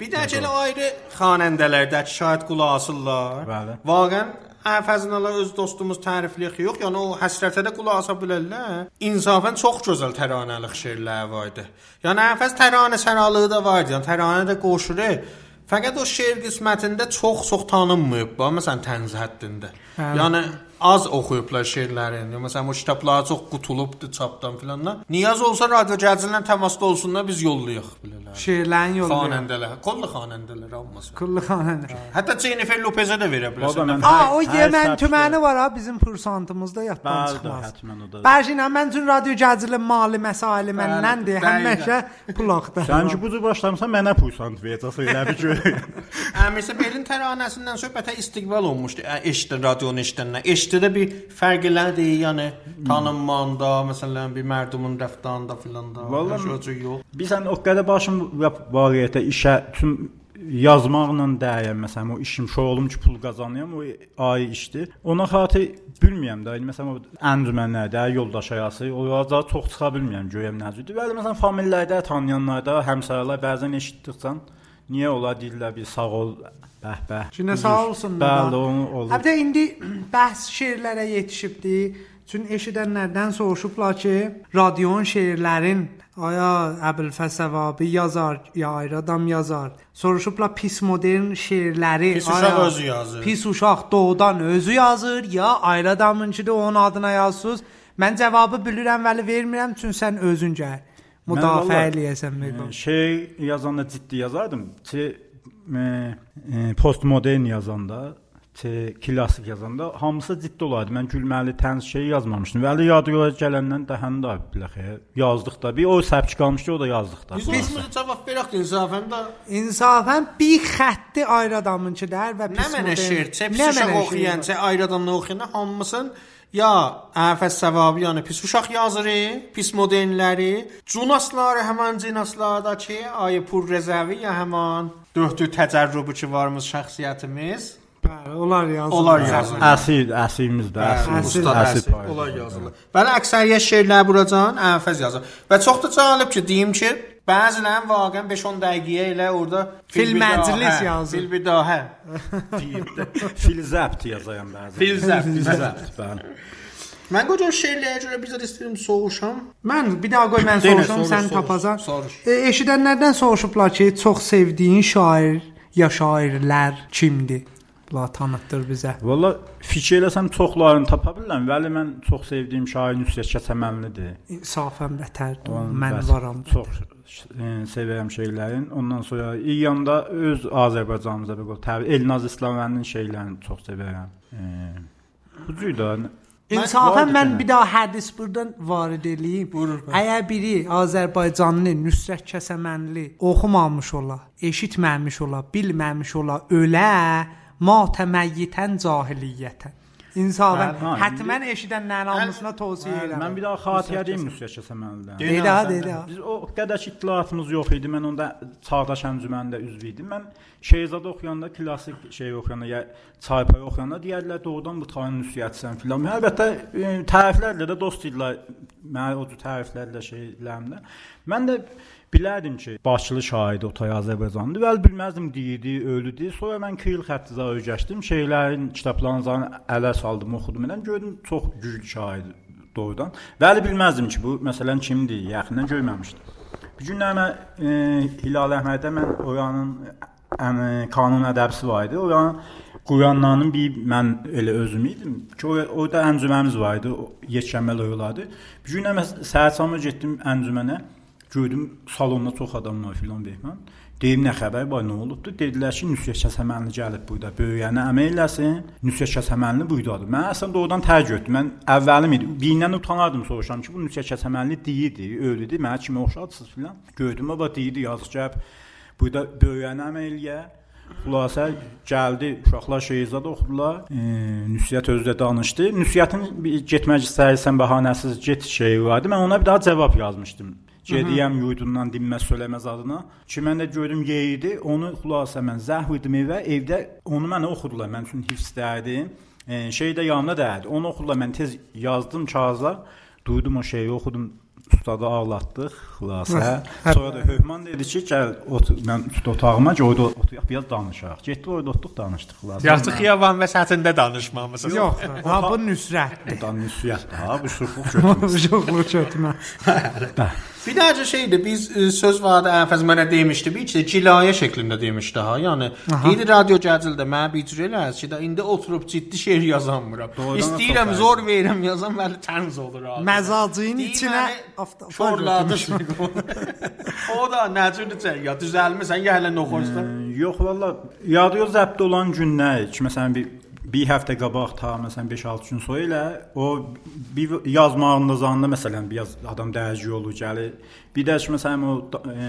Bir də elə ayrı xanəndələrdəki şahid qulaq asırlar. Bəli. Vaqən Əfəzinələ öz dostumuz tərifləyək yox, yəni o həsrətə də qulaq asa bilərlər. İnsafən çox gözəl təranəlik şeirlər var idi. Yəni Əfəz təranə səralığı da var idi. Yəni təranə də qoşur. Fəqət o şeir qismətində çox-çox tanınmayıb. Bax məsələn tənz həddində. Yəni az oxuyublar şeirlərini. Yəni, Məsələn o kitablar çox qutulubdu çapdan filanlar. Niyaz olsa radio gəzilən təmasda olsunlar biz yollayaq bilərlər. Şeirlərin yolu. Xanəndələr, kollu xanəndələr olmasın. Kullu xanəndə. Hətta Jennifer Lopez-ə də verə bilərsən. A, o hər tüməni var ha bizim pursantımızda yaddan çıxmaz. həttəmən o da. Bərşinə mən üçün radio gəzilin mali məsaili məndəndir. Həmişə pulaqda. Sən ki bu cür başlamısan mənə puysant verəcəksən elə bir görək. Əmirsə Belin təranəsindən söhbətə istiqbal olmuşdu. Ə, Eşitdin radionu eşidəndən. Eşitdin eşitdə bir fərq elədir, yəni tanınmanda, məsələn, bir mərdumun rəftarında filan da. Vallahi- Vallahi yox, yox. Bilirsən o qədər başım variyyətə işə tüm yazmaqla dəyəm məsələn o işim şoy olum ki pul qazanıram o ay işdir. Ona xatir bilmirəm də. İndi Məsələn o əncümənlərdə yoldaş ayası o yazda çox çıxa bilmirəm görəm necədir. Bəli məsələn familiyalarda tanıyanlarda həmsaylar bəzən eşitdirsən niyə ola deyirlər bir sağ ol bəh bəh. Ki, nə sağ olsun da. Bəli onu olur. Hətta indi bəhs şeirlərə yetişibdi. Çün eşidənlərdən soruşublar ki, radionun şeirlərin aya Əbülfəsəvabi yazar ya ayrı adam yazar. Soruşublar pis modern şeirləri Pis uşaq özü yazır. Pis uşaq doğudan özü yazır ya ayrı adamınki də onun adına yazsız. Mən cavabı bilirəm, vəli vermirəm çünki sən özün gəl. Müdafiə vallahi- eləyəsən məqam. Şey yazanda ciddi yazardım. Ki e, e, postmodern yazanda, klassik yazanda hamısı ciddi olardı. Mən gülməli təns şey yazmamışdım. Vəli yadgara gələndən dəhən də biləxə yazdıq da. Bir o səbç qalmışdı, o da yazdıq da. Biz biz cavab verək insafən də. İnsafən bir xətti ayrı adamınki dər və Nə pis mənə şeir, Nə pis uşaq mənə oxuyan, şeir? çə ayrı adamla oxuyan hamısın ya əfəs səvabı, yəni pis uşaq yazırı, pis modernləri, cunasları həmin cinaslardakı ayı pur rəzəvi ya həmin döhdü təcərrübü ki varmış şəxsiyyətimiz. Bəli, onlar yazır. Onlar yazır. Əsil, əsilimiz də, əsil payız. Onlar yazılır. Bəli, əksəriyyət şeirlər buracan əfəz yazır. Və çox da cəlib ki, deyim ki, bəzilərin vaqəən 5-10 dəqiqəyə ilə orada Fil bir məclis hə, yazır. Fil bir daha, hə. Fil zəbt yazayım bəzən. Fil zəbt, Fil zəbt, bəli. Mən qocan şeirlərə görə bizə istəyirəm soğuşam. Mən bir daha qoy mən Deyinə, soruşum, soruş, sən tapazan. E, eşidənlərdən soruşublar ki, çox sevdiyin şair ya şairlər kimdir? La tanıtdır bizə. Valla fikir eləsəm çoxlarını tapa bilirəm. Vəli mən çox sevdiyim şair Nüsrət Kəsəmənlidir. İnsafən bətərdir. Onun Mən bəs- varam. Çox e, sevirəm şeylərin. Ondan sonra İyanda öz Azərbaycanımıza bir qol təbii Elnaz İslamvənin şeylərini çox sevirəm. E, bu cüydə İnsafən mən bir daha hədis burdan varid eləyim. Bəli. Əgər biri Azərbaycanlı Nüsrət Kəsəmənli oxumamış ola, eşitməmiş ola, bilməmiş ola, ölə matəməyyitən cahiliyyətən. İnsafən Hə, həttəmən eşidənlərin hamısına tövsiyə edirəm. mən bir daha xatirə deyim Nüsrət Kəsəmənlidən. Deyil ha, deyil ha. Biz o qədər ki ittilatımız yox idi. Mən onda Çağdaş əncümənində üzv idim. Mən Şeyzad oxuyanda, klassik şey oxuyanda ya Çaypay oxuyanda deyirlər doğrudan bu tayın nüsiyyətsən filan. Əlbəttə təriflərlə də dost idilər. Mən o cür təriflərlə şeylərimdə. Mən də bilərdim ki, Bakılı şair o tay Azərbaycanlı. Vəl bilməzdim deyirdi, ölüdü. Sonra mən Kiril xəttizə öyrəşdim. Şeylərin kitablarını ələ saldım, oxudum. Mən gördüm çox güclü şairdir doğrudan. Bəli bilməzdim ki, bu məsələn kimdir, yaxından görməmişdim. Bir gün mən e, Hilal Əhmədə mən oranın ən qanun ədəbisi var idi. Oranın Quranlarının bir mən elə özüm idim ki, o- orada əncümənimiz var idi. o Yekşənbəl oylardı. Bir gün səhər çamı getdim əncümənə. Gördüm salonda çox adam var filan behman. Deyim nə xəbər var, nə olubdu? Dedilər ki, Nüsrət Kəsəmənli gəlib burada böyüyənə əmək eləsin. Nüsrət Kəsəmənli burdadır. Mən əslində doğrudan təəccüb etdim. Mən əvvəlim idi. Birindən utanardım soruşam ki, bu Nüsrət Kəsəmənli deyirdi, öldü, mənə kimi oxşadsınız filan. Gördüm baba deyirdi, yazıq gəb burada böyüyənə əmək eləyə. Xülasə gəldi, uşaqlar Şeyzad oxudular. E, Nüsrət özü də danışdı. Bir getmək istəyirsən bəhanəsiz get şeyi vardı. Mən ona bir daha cavab yazmışdım. Gediyəm yurdundan dinməz söyləməz adına. Ki mən də gördüm yeyidi. Onu xülasə mən zəhv idim evə. Evdə onu mənə oxudular. Mən üçün hifzdəydim. E, şey də yanımda dəydi. Onu oxudular. Mən tez yazdım kağıza. Duydum o şeyi oxudum. Ustadı ağlatdıq xülasə. Sonra da Höhman dedi ki, gəl otur, mən üst otağıma orada oturaq, biraz danışaq. Getdi orada oturduk, danışdıq xülasə. Yaxşı xiyaban vəsətində danışmamısınız. Yox, ha bu nüsrətdir. Buradan nüsiyət ha, bu şuxluq götürmüş. Çoxlu çötmə. Bir daha şeydi biz e, söz vardı Əfəz mənə demişdi bir ki cilayə şəklində demişdi ha. Yəni deyir radyo gəzildə mənə bir cür eləz ki də indi oturub ciddi şeir yazamıram. İstəyirəm zor verirəm yazam bəli tərz olur ha. Məzacın içinə Çorladı. o da nəcürdür ya düzəlmisən ya hələ noxursan. Yox valla, yadıyor zəbt olan günlər ki, məsələn bir bir həftə qabaq ta məsələn 5-6 gün sonra elə o bir yazmağında zanında məsələn bir yaz adam dəyişik olur gəlir. Bir də ki, məsələn o e,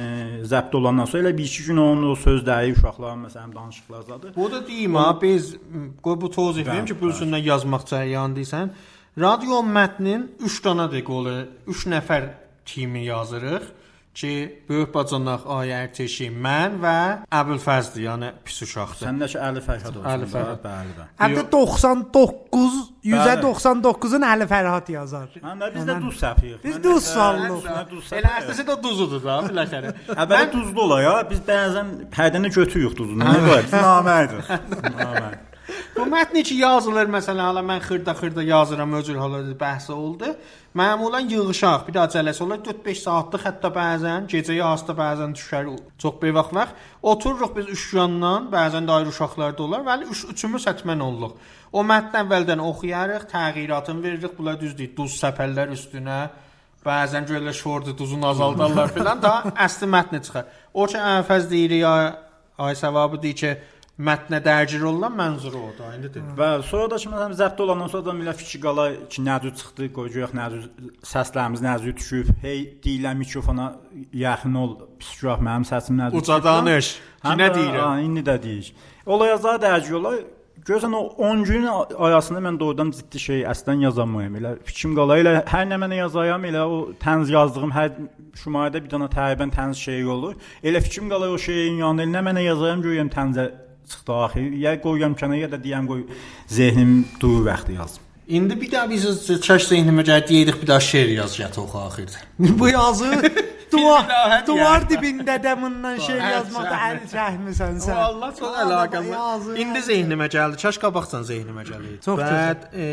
zəbt olandan sonra elə 1-2 gün onun o sözləri uşaqların məsələn danışıqlar zadı. Bu da deyim ha, biz qoy bu tozih verim ki, bu üstündən yazmaq cəryanındaysan. Radio mətnin 3 dənə də qolu, 3 nəfər kimi yazırıq ki, böyük bacanaq Ayə Ərteşi, mən və Əbülfəzdir, yəni pis uşaqdır. Səndəki Əli Fərhad olsun. Əli Fərhad. Bəli, bəli. Hətta 99 199-un Əli Fərhad yazar. Həm də biz də duz səpiyik. Biz duz duz Elə əslində də duzudur da, biləşərə. Əvvəl duzlu ola ya. Biz bəzən hədəni götürürük duzunu. Nə var? Namərdir. Namərd. Bu mətn ki yazılır məsələn, hala mən xırda-xırda yazıram, özür halında bəhs oldu. Məmulən yığışaq, bir daha cələs olur 4-5 saatlıq, hətta bəzən gecə yazda bəzən düşər çox bir vaxt vaxt. Otururuq biz üç yandan, bəzən də ayrı uşaqlar da olar, bəli üç üçümüz hətmən olduq. O mətn əvvəldən oxuyarıq, təğyiratını veririk, bunlar düzdür, duz səpəllər üstünə. Bəzən görürlər şordu duzunu azaldarlar filan da əsli mətni çıxar. O ki əfəz deyir ya ay savabı deyir ki mətnə dərcir olunan mənzuru odur, indi dedim. Bəli, sonra da ki, məsələn, zəbt olandan sonra da millə fikir qala ki, nədir çıxdı, qoyacaq nədir səslərimiz nədir düşüb. Hey, deyilən mikrofona yaxın ol, pis uşaq mənim səsim nədir. Uca danış. Ki nə deyirəm? Ha, indi də deyir. Olaya zad dərc yola Görsən o 10 gün ayasında mən doğrudan ciddi şey əslən yazamayım. Elə fikrim qala elə hər nə mənə yazayam, elə o tənz yazdığım hər şumayədə bir dənə təqribən tənz şey olur. Elə fikrim qala o şeyin yanında elə nə mənə yazayam, görəyəm tənzə çıxdı axı. Ya qoyuram kənara ya da deyəm qoy zehnim duru vaxtı yazım. İndi bir daha biz çəş zehnimə gəl deyirik bir daha şeir yaz yat oxu axırda. Bu yazı duvar duvar dibində də bundan Əl yazmaqda əl çəkmisən sən. Vallahi çox əlaqəm. İndi zehnimə gəldi. Çəş qabaqsan zehnimə gəlir. Çox Bəd, e,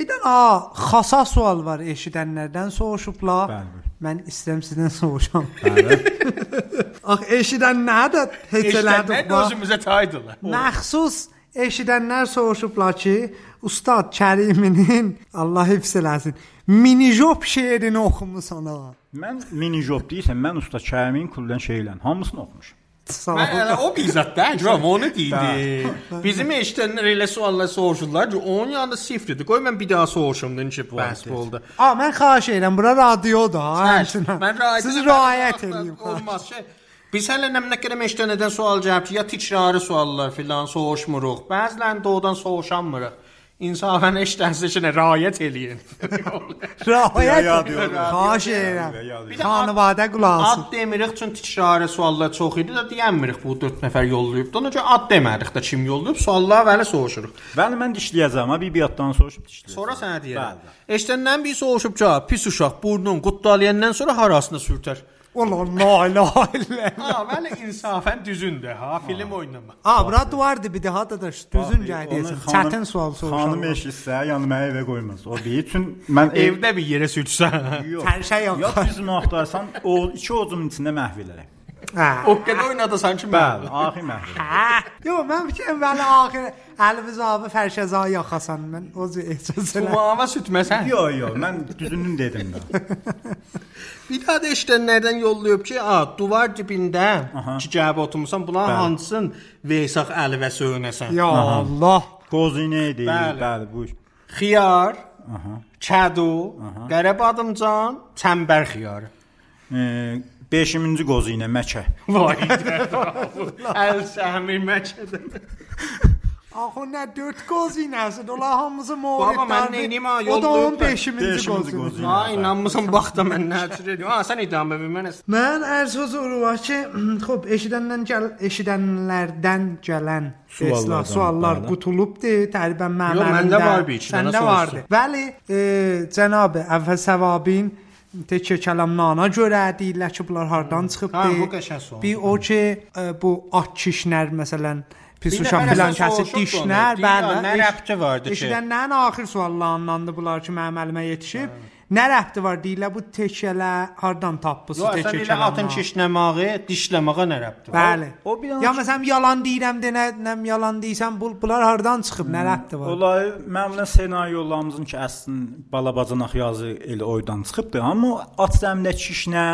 Bir də a xasa sual var eşidənlərdən soruşublar. Bəli. Mən istəyirəm sizdən soruşam. Ax eşidən nədir? Heç eşitənlər elədik. özümüzə taydılar. Məxsus eşidənlər soruşublar ki, Ustad Kəriminin Allah hifz eləsin. Mini job şeirini oxumusan ha. Mən mini job deyirsən, mən usta Kərimin kullan şeylə hamısını oxumuşam. Sağ Mən ol. elə o bizzat dəcəm onu deyildi. Bizim eşitənlər elə suallar soruşurlar ki, onun yanında sifrdir. Qoy mən bir daha soruşum ki, bəhs bu oldu. A mən xahiş edirəm, bura radiodur ha. həmçinin. Mən riayət Siz edirəm, riayət mən- edin. Olmaz şey. Biz hələ nə qədər eşitənədən sual cavab ki, ya tikrarı suallar filan soruşmuruq. Bəzilən doğudan soruşanmırıq. Riayət eləyin. Riayət yad edin. yox. Xahiş edirəm. yox. Bir də Xanıvadə qulaq asın. Ad demirik çünki tikrarı suallar çox idi də deyənmirik bu 4 nəfər yollayıb. Ona görə ad demədik də kim yollayıb. Suallar bəli soruşuruq. Bəli, mən dişləyəcəm, ha, bir biatdan soruşub dişləyəcəm. Sonra sənə deyərəm. Bəli. Eşitəndən bir soruşub ki, pis uşaq burnun qutlayandan sonra harasını sürtər. Allah la ilahe illallah. Ha, bəli insafən düzündür ha, film oynama. A, bura duvar dibidir ha dadaş. Düzün gəl Onu deyəsən. xanım- Çətin sual soruşan. Xanım eşitsə, yəni mənə evə qoymaz. O bir üçün mən ev Evdə bir yerə sürtsən. yox. Hər şey yox. Ya bizim axtarsan o iki ocun içində məhv elərəm. Hə. O qədər oynadısan ki, Bəli, axı məhv. Hə. Yo, mən fikirəm bəli axir Əlviz abi fərşəza yaxasan mən o ehsas edirəm. Tumava sütməsən. Yox, yox, mən düzünün dedim də. Bir daha da eşitənlərdən yollayıb ki, a, duvar dibində ki, gəlib oturmusan, bunlar Bəli. hansın veysaq əli və söynəsən. Ya Allah. Qozinə idi, Bəli. bəli, bu. Xiyar, Aha. kədu, qərəb adımcan, çəmbər xiyarı. E, 5-ci qozinə Məkə. Vay. Əl səhmi məçədə. Axı nə 4 qozinəsi, ola hamısı morid. Baba, mən neyniyim ha, O da yollayıb da. 15-ci Beşinci qozinə. qozinə. Ha, inanmısan bax da mən nə edirəm. Ha, sən idam bir mənə. Mən ərz huzuru var ki, xop, eşidəndən gəl, eşidənlərdən gələn suallar, suallar bəli. qutulubdur. Təqribən mənim Yox, məndə var bir iki dənə Səndə vardı. Bəli, e, cənab əvvəl səvabin Təkə kəlamnana görə deyirlər ki, bunlar hardan çıxıbdı. Ha, bu qəşəng sual. Bir o ki, e, bu at kişnər məsələn pis Bir uşaq nəfər filan kəsib Deyir, bəli. nə rəbti vardı ki? Eşidənlərin axır suallarındandır bunlar ki, mənim əlimə yetişib. Nə rəbti var deyirlər bu təkələ hardan tapbısınız Yox, əsən təkə elə atın kişnəmağı, dişləməyə nə rəbti var? Bəli. O bir dənə Ya məsələn yalan deyirəm də nə, nə yalan deyirsən bu bunlar hardan çıxıb, nə rəbti var? Olay məmulən senaryolarımızın ki, əslin balabacanaq yazı elə oydan çıxıbdı, amma at zəmində kişnə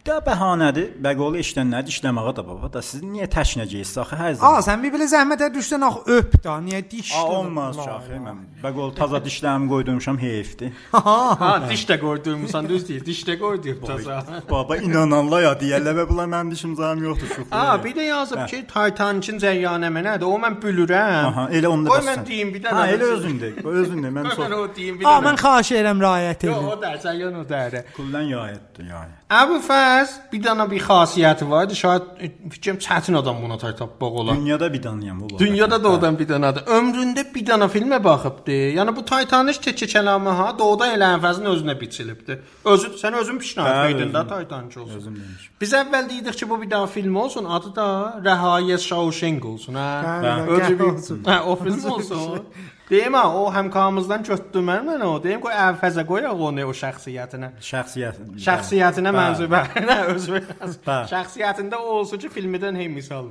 Da bəhanədir. Bəqolu işlənlər işləməyə də baba da siz niyə təşnəcəyiz axı hər zaman? sen bir belə zəhmətə düşsən ax öp da, niyə diş? A olmaz çaxı mən. Bəqol taza dişlərimi qoydumşam heyfdir. Ha, diş də qoydurmusan, düz deyir. Diş də qoydurub təzə. Baba inananlar ya deyirlər və bunlar mənim dişim zəhm yoxdur çox. Ha, bir də yazıb ki, Titanicin cəryanəmə nədir? O mən bilirəm. Aha, elə onda Qoy da mən sən- deyim bir dənə. Ha, elə özündə. Özündə mən Qoy mən çox o deyim bir dənə. mən xahiş edirəm riayət Yox, edin. o da cəryan o da. kullan yayətdir, yayət. Əbu Fəz bir dənə bir xasiyyəti vardı. Şayad e, fikrim çətin adam buna tapmaq olar. Dünyada bir danıyam bu. Dünyada da odan bir dənədir. Ömründə bir dənə filmə baxıbdı. Yəni bu Titanic təkcə kəlamı ha, doğuda elə Ənfəzin özünə biçilibdi. Özü sən özün pişnahət Bəli, verdin də. Titanic olsun. Özüm demişəm. Biz əvvəl deyirdik ki, bu bir dənə film olsun, adı da Rəhayət Shawshank olsun, hə? Bəli, Özü bir olsun. hə, o film olsun. Deyim ha, o həmkarımızdan götürdüm mən mən o. Deyim ki, Ənfəzə qoyaq onu o şəxsiyyətinə. Şəxsiyyət. Şəxsiyyətinə Bəli. mənzubə. Nə özü. Bəli. Şəxsiyyətində o olsun ki, filmidən hey misal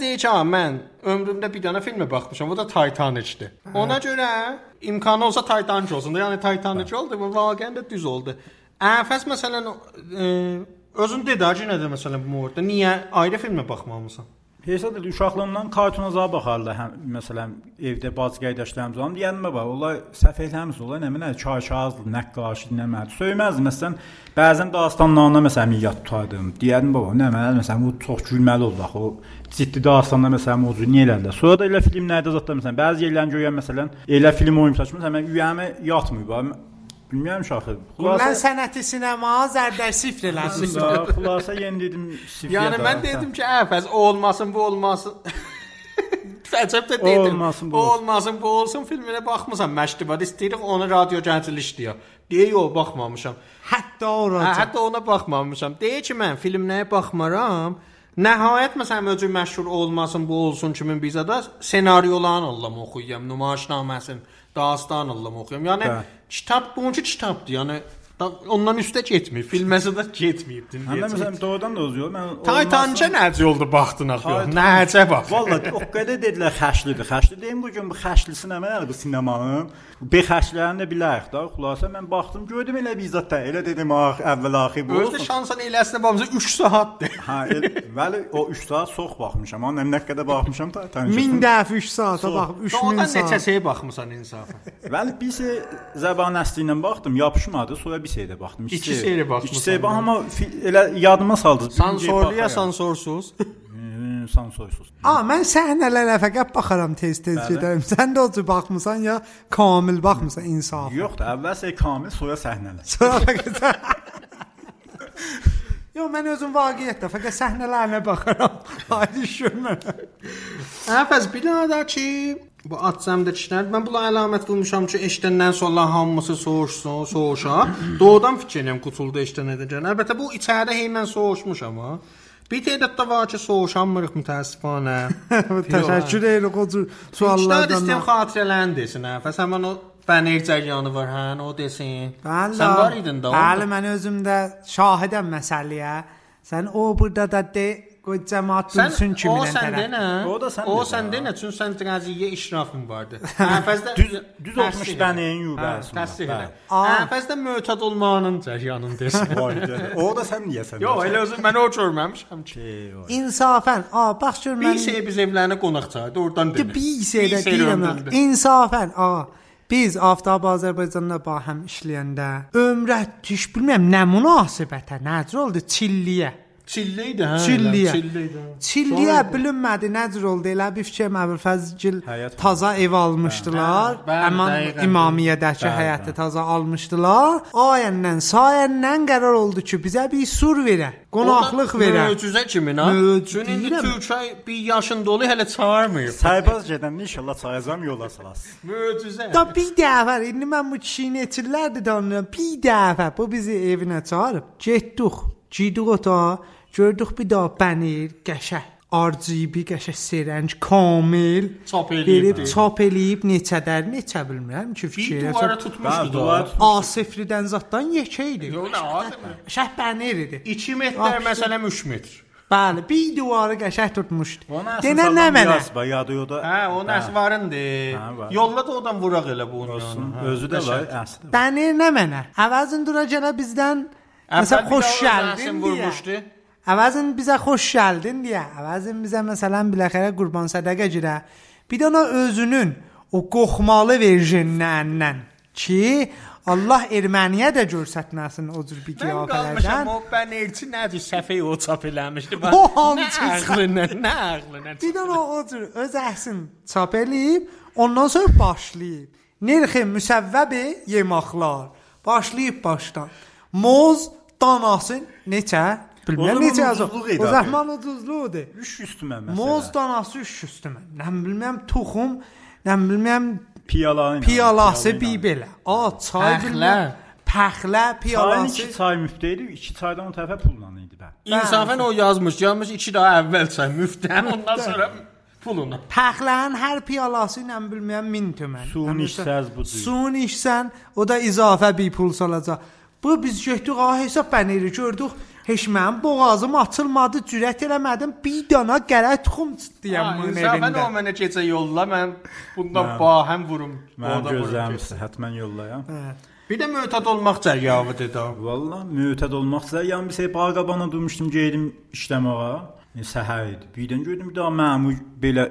deyir ki, ha, mən ömrümdə bir dənə filmə baxmışam, o da Titanicdir. Ona görə imkanı olsa Titanic olsun da, yəni Titanic oldu və vaqəən də düz oldu. Ənfəz məsələn e, özün dedi ki, nədir məsələn bu orada? Niyə ayrı filmə baxmamısan? Hesab edir uşaqlığımdan kartona zə baxarlar. Həm məsələn evdə bacı qardaşlarım zaman deyəndə bax, onlar səhv eləmiş, onlar nə mənə çay çazdı, nəqqaş dinləmədi. Söyməzdi məsələn, bəzən dastanlarına məsələn yad tutardım. Deyərdim baba, nə mənə məsələn bu çox gülməli oldu axı. O ciddi dastanda məsələn mövzu niyə elədilər? Sonra da elə filmlərdə zətdə məsələn bəzi yerlərin görən məsələn elə film oyunçusu məsələn mən ürəyimə yatmır. bax, Bilmirəm şaxı. Mən sənəti sinema zərdər sifr eləsin. Xülasə, xülasə yeni dedim sifriyə. Yəni mən dedim ki, Ənfəz o olmasın, bu olmasın. Fəcəb də dedim. olmasın, bu olmasın, bu olsun filminə baxmısan, məşqdə istəyirik onu radio gəncil işləyir. Deyə yox, baxmamışam. Hətta Hə, orada. hətta ona baxmamışam. Deyir ki, mən filmlərə baxmaram. Nəhayət məsələn özü məşhur olmasın, bu olsun kimin bizə də ssenariolarını Allahım oxuyuram, nümayişnaməsini, dastan Allahım oxuyuram. Yəni Bəli. kitab bununki kitabdır. Yəni da, ondan üstə getmir. Filməsə də getməyibdi. Həm də məsələn doğrudan da özüyor. Mən Taytancə necə oldu baxdın axı? Necə bax? Vallahi o qədər dedilər xəşlidir. Xəşli deyim bu gün bu xəşlisi nə mənadır bu sinemanın? Bu xəşlərini də bilərik də. Xülasə mən baxdım, gördüm elə bizzat da. Elə dedim ax, əvvəl axı bu. Olsun. şansan eləsinə baxmısan 3 saatdır. Hə, el, bəli, o 3 saat sox baxmışam. Amma nə qədər baxmışam ta tanışım. 1000 dəfə 3 saata bax, Ondan 3000 saat. neçəsiyə baxmısan insafən? Bəli, bir şey zəban əsli ilə baxdım, yapışmadı. Sonra bir şeydə baxdım. İki seri baxmısan. İki seri bax, amma fi- elə yadıma saldı. Sansorluya sansorsuz. Hı, sansorsuz. Aa mən səhnələrə fəqət baxaram tez-tez gedərəm. Sən də o baxmısan ya kamil baxmısan insaf. Yox da, əvvəl şey kamil, sonra səhnələr. Sonra fəqət Yox, mən özüm vaqiətdə fəqət səhnələrinə baxaram. Aydın görmürəm. Əfəz binada ki, bu atsamda kişilər, mən buna əlamət vurmuşam ki, eşidəndən sonra hamısı soğuşsun, soğuşa. Doğudan fikirliyəm qutuldu eşidən edəcən. Əlbəttə bu içəridə hey mən soğuşmuşam tədad da var ki, soğuşanmırıq mütəəssifanə. Təşəkkür edirəm o cür Suallardan istəyirəm xatirələrini desin. Əfəz həmin o Bənir cəryanı var, hə, o desin. Bəli. Sən var idin də. Bəli, mən özüm də şahidəm məsələyə. Sən o burada da de qoy cəmaət kimin sən tərəf. denə. O da sən O de sən də. denə, çünki sən qəziyyə işrafın vardı. Ənfəzdə Düz düz olmuş bəneyin Hə, yubəsi. təsdiq elə. Ənfəzdə mötəd olmanın cəryanını desin. O da sən niyəsən? Yox, elə özüm mən o görməmişəm ki. İnsafən, a bax gör Bir mən şey biz evlərinə qonaq çağırdı, oradan De dedi. bir şeydə deyirəm. mən. İnsafən, a biz Aftab Azərbaycanda ba həm işləyəndə ömrət düş bilmirəm nə münasibətə, necə oldu Çilliyə. Çillə idi hə. Çilliyə. Çilliyə bilinmədi necə oldu. Elə bir fikir Əbülfəzgil taza ev almışdılar. Həmin dəqiqən. İmamiyyədəki həyəti taza almışdılar. Ayəndən, sayəndən qərar oldu ki, bizə bir sur verə, qonaqlıq verə. Möcüzə kimi. Möcüzə Çünki indi. Türkay bir yaşında olu hələ çağırmır. Saybaz gedəndə inşallah çayacam yola salas. Möcüzə. Da bir dəfə indi mən bu kişini etirlərdi danıram. Bir dəfə bu bizi evinə çağırıb. Getdik. Gidik otağa. Gördük bir daha bənir, qəşəng. RGB qəşəng serəng, kamil. Çap Verib eləyib. çap eləyib neçədər, neçə bilmirəm ki, Bir fikir. duvara Bəli, tutmuşdu duvar da. tutmuş. A sıfırdan zatdan yekə idi. Yox, nə adamı? Şəh bənir idi. 2 metr, məsələn 3 metr. Bəli, bir divarı qəşəng tutmuşdu. Denə nə mənə? Yadıyoda. Hə, o nəsvarındır. Var. Yolla da odan vuraq elə bu onu. Özü də var, əsli. Bənir nə mənə? Əvəzin dura gələ bizdən Məsələn, bir xoş gəldin vurmuşdu. Əvəzin bizə xoş gəldin deyə, əvəzin bizə məsələn biləxərə qurban sədaqə girə. Bir də ona özünün o qoxmalı verjinindən ki, Allah erməniyə də göstərməsin o cür bir Mən qalmışam o bənirçi nədir səfəy o çap eləmişdi. O hamısı Nə ağlına, nə ağlına. Bir də o cür öz əsin çap eləyib, ondan sonra başlayıb. Nirxi müsəvvəbi yemaqlar. Başlayıb başdan. Moz danası neçə? Bilmirəm ucuzluq idi O abi. zaman ucuzluqdur. Üç üstümə məsələ. Moz danası üç üstümə. Nə bilməm toxum, nə bilməm piyalanı. piyalası bir belə. A, çay Pəxlə. bilməm. Pəxlə Çayın piyalası. iki çay müftə idi, iki çaydan o tərəfə pulla idi bə. İnsafən o yazmış, yazmış 2 daha əvvəl çay müftən, ondan sonra pulunu. Pəxlənin hər piyalası ilə bilmirəm 1000 tümən. Suyun içsəz bu cür. Suyun içsən, o da izafə bir pul salacaq. Bu biz getdik ha hesab bəniri gördük. Heç mənim boğazım açılmadı, cürət eləmədim. Bir dana qərə tuxum çıxdıyam bunun İnsafən o evində. mənə keçə yolla, mən bundan bahəm vurum. Vurum gözlərim həttəmən yollayam. Bir də mötəd olmaq cərgavıdır da. Valla mütəd olmaqsa, yəni bir şey bağqabana durmuşdum, gedim işləməyə. E, səhər idi. Birdən gördüm daha məmur belə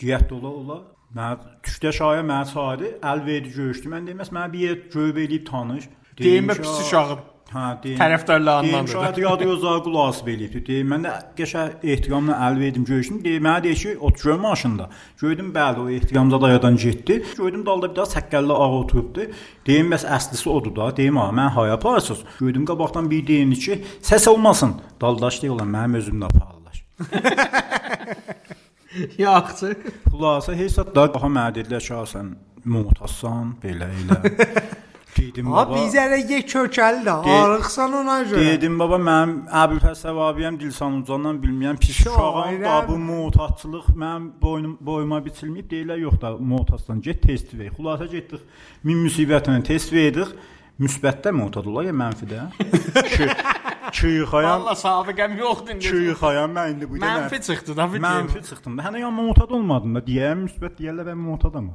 giyyət ola ola. Mən düşdə şaya mənə çağırdı, əl verdi görüşdü. Mən deməs mənə bir yer göb eləyib tanış. Deyim pis "Aa, uşağım. Hə, deyim. Da. şahid yadıyozlar qulaq eləyibdi. Deyim, mən də qəşəng ehtiramla əl verdim, görüşdüm. Deyim, mənə deyir ki, oturuyor maşında. Gördüm, bəli, o ehtiramza dayadan getdi. Gördüm dalda bir daha səkkəlli ağ oturubdu. Deyim, bəs əslisi odur da. Deyim, ha, mən haya aparırsınız. Gördüm qabaqdan bir deyimdi ki, səs olmasın. Daldaş deyirlər, mənim özümlə aparırlar. Yaxşı. Xulasa hesab da daha mənə dedilər ki, "Ha, sən muhtasan, belə elə. Dedim, Ha baba. bizərə ye kökəli də, arıqsan ona görə. Dedim baba mənim Əbülfəs Səvabiyəm Dilsan Ucandan bilməyəm pis uşağam da bu muhtaçlıq mənim boynum boyuma biçilməyib deyirlər yox da muhtaçdan get test ver. Xülasə getdik min müsibətlə test verdik. Müsbətdə muhtad olar ya mənfidə? Ki Çıyxayam, Valla sabiqəm yoxdur indi. çıyxayam mən indi bu Mənfi çıxdı da bir Mənfi çıxdım da. Hənə ya muhtad olmadım da. Deyəm müsbət deyirlər mən muhtadam.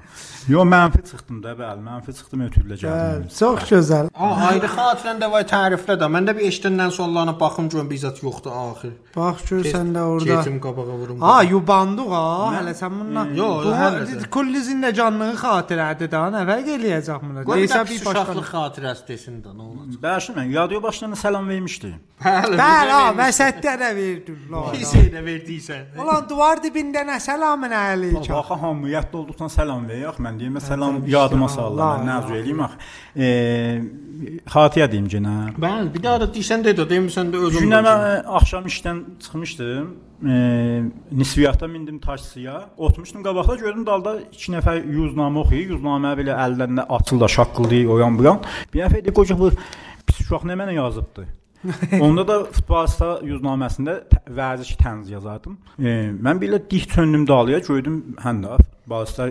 Yox mənfi çıxdım da, bəli, mənfi çıxdım ötürülə gəldim. Çox gözəl. Aa, ayrı xatirən də vay təriflə də. Mən də bir eşidəndən sonlarına baxım görüm bizzat yoxdur axır. Bax gör sən də orada. Getim qabağa vurum. Ha, yubandıq ha. Hələ sən bundan. Yox, hələ. Kulli zindəcanlığı xatirədir da. Nə fərq eləyəcək bunu? Qoy bir başqa. xatirəsi desin də, nə olacaq? Bəşir mən yadıyor başlarına salam vermişdi. Bəli, Bəli, vəsətdə də verdin. Pis elə verdiysən. Ulan duvar dibində nə salamın əleykum. Axı hamıyatta olduqdan salam ver. Yox, mən deyim, salam yadıma sallar. Mən nəzr eləyim axı. E, xatirə deyim yenə. Bəli, bir daha da deysən də də demisən də özün. Günə axşam işdən çıxmışdım. E, nisviyyatda mindim taksiya. Oturmuşdum qabaqda gördüm dalda 2 nəfər yuznamə oxuyur. Yuznamə belə əllərində açılır, şaqqıldayır o yan bu yan. Bir nəfər də qoca bu pis uşaq nə mənə yazıbdı. Onda da futbolista yuznaməsində vərziş tənz yazardım. E, mən belə dik çöndüm dalıya, gördüm həm də futbolista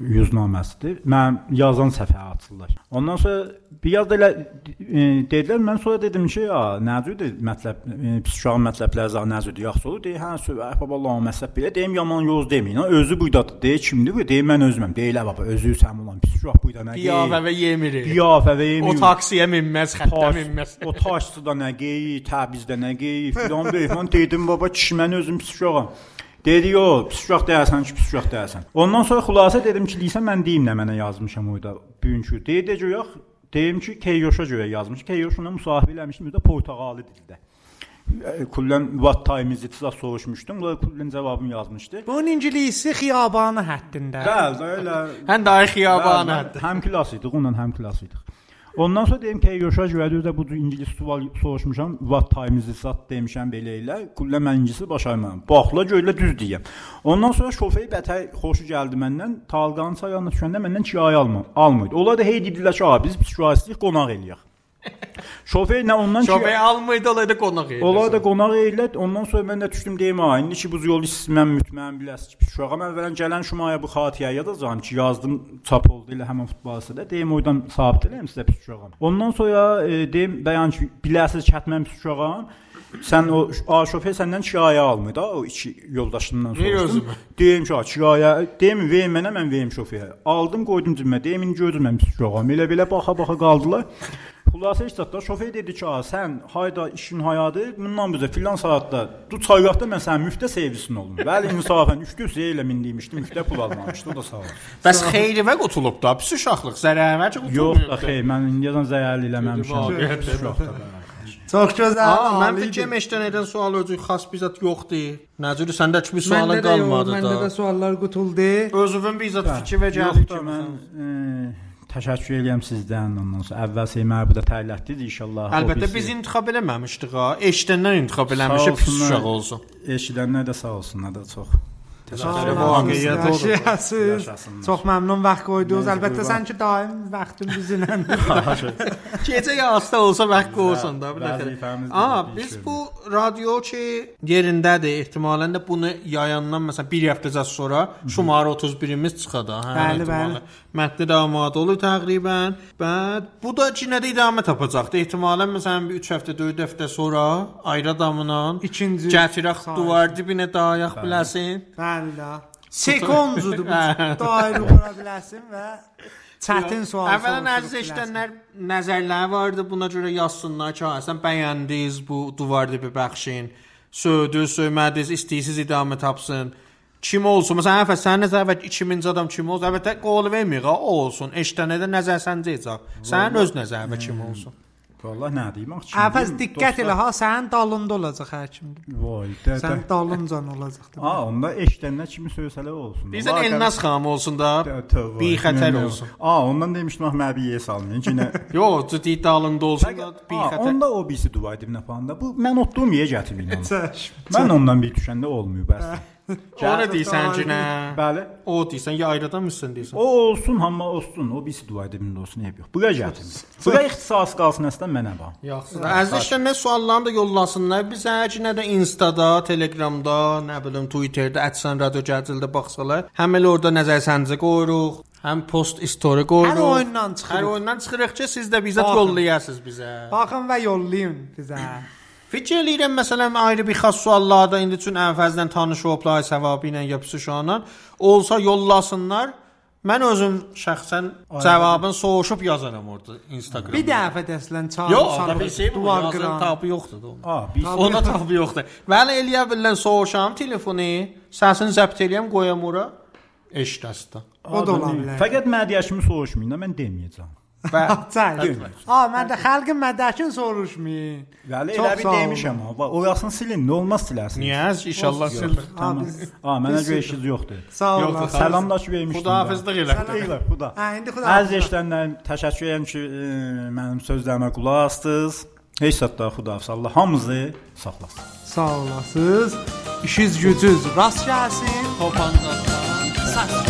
yuznaməsidir. Mən yazan səfə açırlar. Ondan sonra bir yaz da elə e, dedilər, mən sonra dedim ki, ya nəzüdür mətləb e, pis uşağın mətləbləri zə nəzüdür, yaxşı olur. Deyir, hə, söhbət baba Allah məsəb belə. Deyim yaman yoz deməyin. Özü buydadır. Deyir kimdir bu? Deyir mən özüməm. Deyirlər baba, özü sən olan pis uşaq buyda nə? Qiyafə və yemiri. Qiyafə və O taksiyə minməz, xəttə minməz. o taşçıda nə geyi, təbizdə nə geyi filan deyir. Mən dedim baba kişi mən özüm pis uşağam. Dedi yo, pis uşaq deyəsən ki, pis uşaq deyəsən. Ondan sonra xülasə dedim ki, leysən mən deyim nə mənə yazmışam orada bugünkü. Deyir ki, yox, deyim ki, Keyoşa görə yazmış. Keyoşuna müsahibə eləmişdim də portağalı dildə. E, Kullən what time is it soruşmuşdum. O kullən cavabını yazmışdı. Bunun ingilisi xiyabanı həddində. Bəli, elə Hən də xiyabanı. Həm klass idik, onunla həm klass idik. Ondan sonra deyim ki, Yoşa görə də bu ingilis sual soruşmuşam. What time is it demişəm belə elə. Kullə mən ingilisi başarmam. Baxla görlə düz deyəm. Ondan sonra şoför bətər xoşu gəldi məndən. Talqanın çayına düşəndə məndən kirayə alma, almırdı. Onlar da hey dedilər ki, "A, biz kirayə qonaq eləyək." Şoför nə ondan ki Şoför almıydı, olaydı qonaq. Onlar da qonaq eləyət. Ondan sonra mən də düşdüm deyim, ha, indi ki bu yol mən mütməyin biləsiz ki, uşağam əvvələn gələn şumaya bu xatirə yazacağam ki, yazdım, çap oldu elə həmin futbolçuda. Deyim oradan sabit eləyim sizə pis uşağam. Ondan sonra e, deyim bəyan ki, biləsiz ki, mən pis uşağam. Sən o a şofer səndən kirayə almır da o iki yoldaşından soruşdum. Deyim ki, ha, kirayə, deyim ver mənə, mən verim şoferə. Aldım, qoydum cibimə. Deyim indi gördüm mən pis uşağam. Elə belə baxa-baxa qaldılar. Xülasə heç zətdə şofer dedi ki, "A, sən hayda işin hayadır. Bundan bizə filan saatda du çayqaqda mən sənin müftə servisin olum." Bəli, insafən 3-4 ilə mindimişdim, müftə pul almamışdı, o da sağ ol. Bəs xeyrivə qutulub da, pis uşaqlıq, zərərvə qutulub. Yox da xeyr, mən indiyəcən zəyərli eləməmişəm. Yox da. Çox gözəl. Mən fikrim eşdən edən sual özü xas bizət yoxdur. Nəcür səndəki bir suala qalmadı məndə də da. suallar qutuldu. Özünün bizət fikir və gəldi da ki, mən təşəkkür edirəm sizdən ondan sonra. Əvvəl Seymər bu da təllətdiz inşallah. Əlbəttə biz intiqab eləməmişdik ha. Eşdəndən intiqab eləmişik pis uşaq olsun. Eşidənlər də sağ olsunlar da çox. Çox məmnun vaxt qoydunuz. Məcbur Əlbəttə sən ki daim vaxtın bizlə. Gecə yasta olsa vaxt qoysan da bir dəfə. Deyil, biz bu radio ki yerindədir. Ehtimalən də bunu yayandan məsələn 1 həftəcə sonra şumarı 31-imiz çıxada. Hə, Bəli, ehtimalən. Mətni də amad olur təqribən. Bəd bu da yenə də idamə tapacaqdı. Ehtimalən məsələn bir 3 həftə, 4 həftə sonra ayrı adamla İkinci gətirək duvar dibinə dayaq biləsin. Bəli də. Sekondudur bu. Dairə qura biləsən və çətin sual. Əvvələn əziz eşidənlər nəzərləri vardı. Buna görə yazsınlar ki, ha, sən bəyəndiniz bu duvar dibi bəxşin. Söydünüz, söymədiniz, istəyirsiniz idamə tapsın. Kim olsun? Məsələn, əvvəl sənin nəzərət 2000-ci adam kim olsun? Əlbəttə qol vermir, o olsun. Eşidənə də nəzər səncəcək. Sənin öz nəzərin kim olsun? Vallahi nə deyim axı. Əvvəl diqqət elə ha, sənin dalında olacaq həkim. Vay, də. Sən də. dalıncan olacaq. A, onda eşidənlər kimi söysələr olsun. Deyirsən Elnaz xanım olsun da. Bir xətər olsun. A, ondan demişdim axı mənə bir salmayın ki, nə. Yox, ciddi dalında olsun da bir xətər. onda o birisi dua edib nə falan da. Bu mən otduğum yer gətirib. Çəşm. Mən ondan bir düşəndə olmuyor bəs. O nə deyirsən ki, nə? Bəli. O deyirsən, ya ayrıdan mısın deyirsən? O olsun, amma olsun. O birisi dua edib olsun, eyb yox. Bura gətirin. Bura ixtisas qalsın əslən mənə bax. Yaxşı. Əzizlər nə suallarını da yollasınlar. Bizə nə də Instada, Telegramda, nə bilim Twitterdə Ətsən Radio Gəncildə baxsalar, həm elə orada nəzər səncə qoyuruq, həm post story qoyuruq. Hər oyundan çıxırıq. Hər oyundan çıxırıq ki, siz də bizə yollayasınız bizə. Baxın və yollayın bizə. Fikir eləyirəm məsələn ayrı bir xas suallarda indi üçün əvvəldən tanış olublar savabı ilə yapışışanla olsa yollasınlar. Mən özüm şəxsən cavabını soruşub yazaram orada Instagramda. Bir dəfə dəslən çağır. Yox, da bir şey duvar var, qıran. tabi yoxdur da. onun. A, biz Ona tabi yoxdur. Mən eləyə bilən soruşam telefonu, səsini zəbt eləyəm, qoyam ora. Eşdəstə. O da ola bilər. Fəqət mədiyəşimi soruşmayın da mən deməyəcəm. Və Çay. Ha, mən də xalqın mədəkin soruşmayın. Bəli, elə bir sağ olun. demişəm ha. Bax, Orasını silin, nə olmaz silərsən. niyə inşallah sil. Tamam. biz- A, mənə görə işiniz yoxdur. Sağ olun. Yoxdur, Salamlaş vermişdim. Xudahafizlik elə. Xudahafizlik. Xuda. Hə, indi xuda. Əziz eşidənlər, təşəkkür edirəm ki, mənim sözlərimə qulaq asdınız. Heç zətdə xudahafiz. Allah hamınızı saxlasın. Sağ olasınız. İşiniz gücünüz rast gəlsin. Topanca.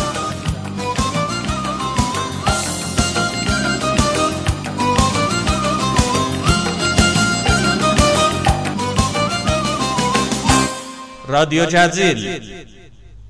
Radyo Cəzil.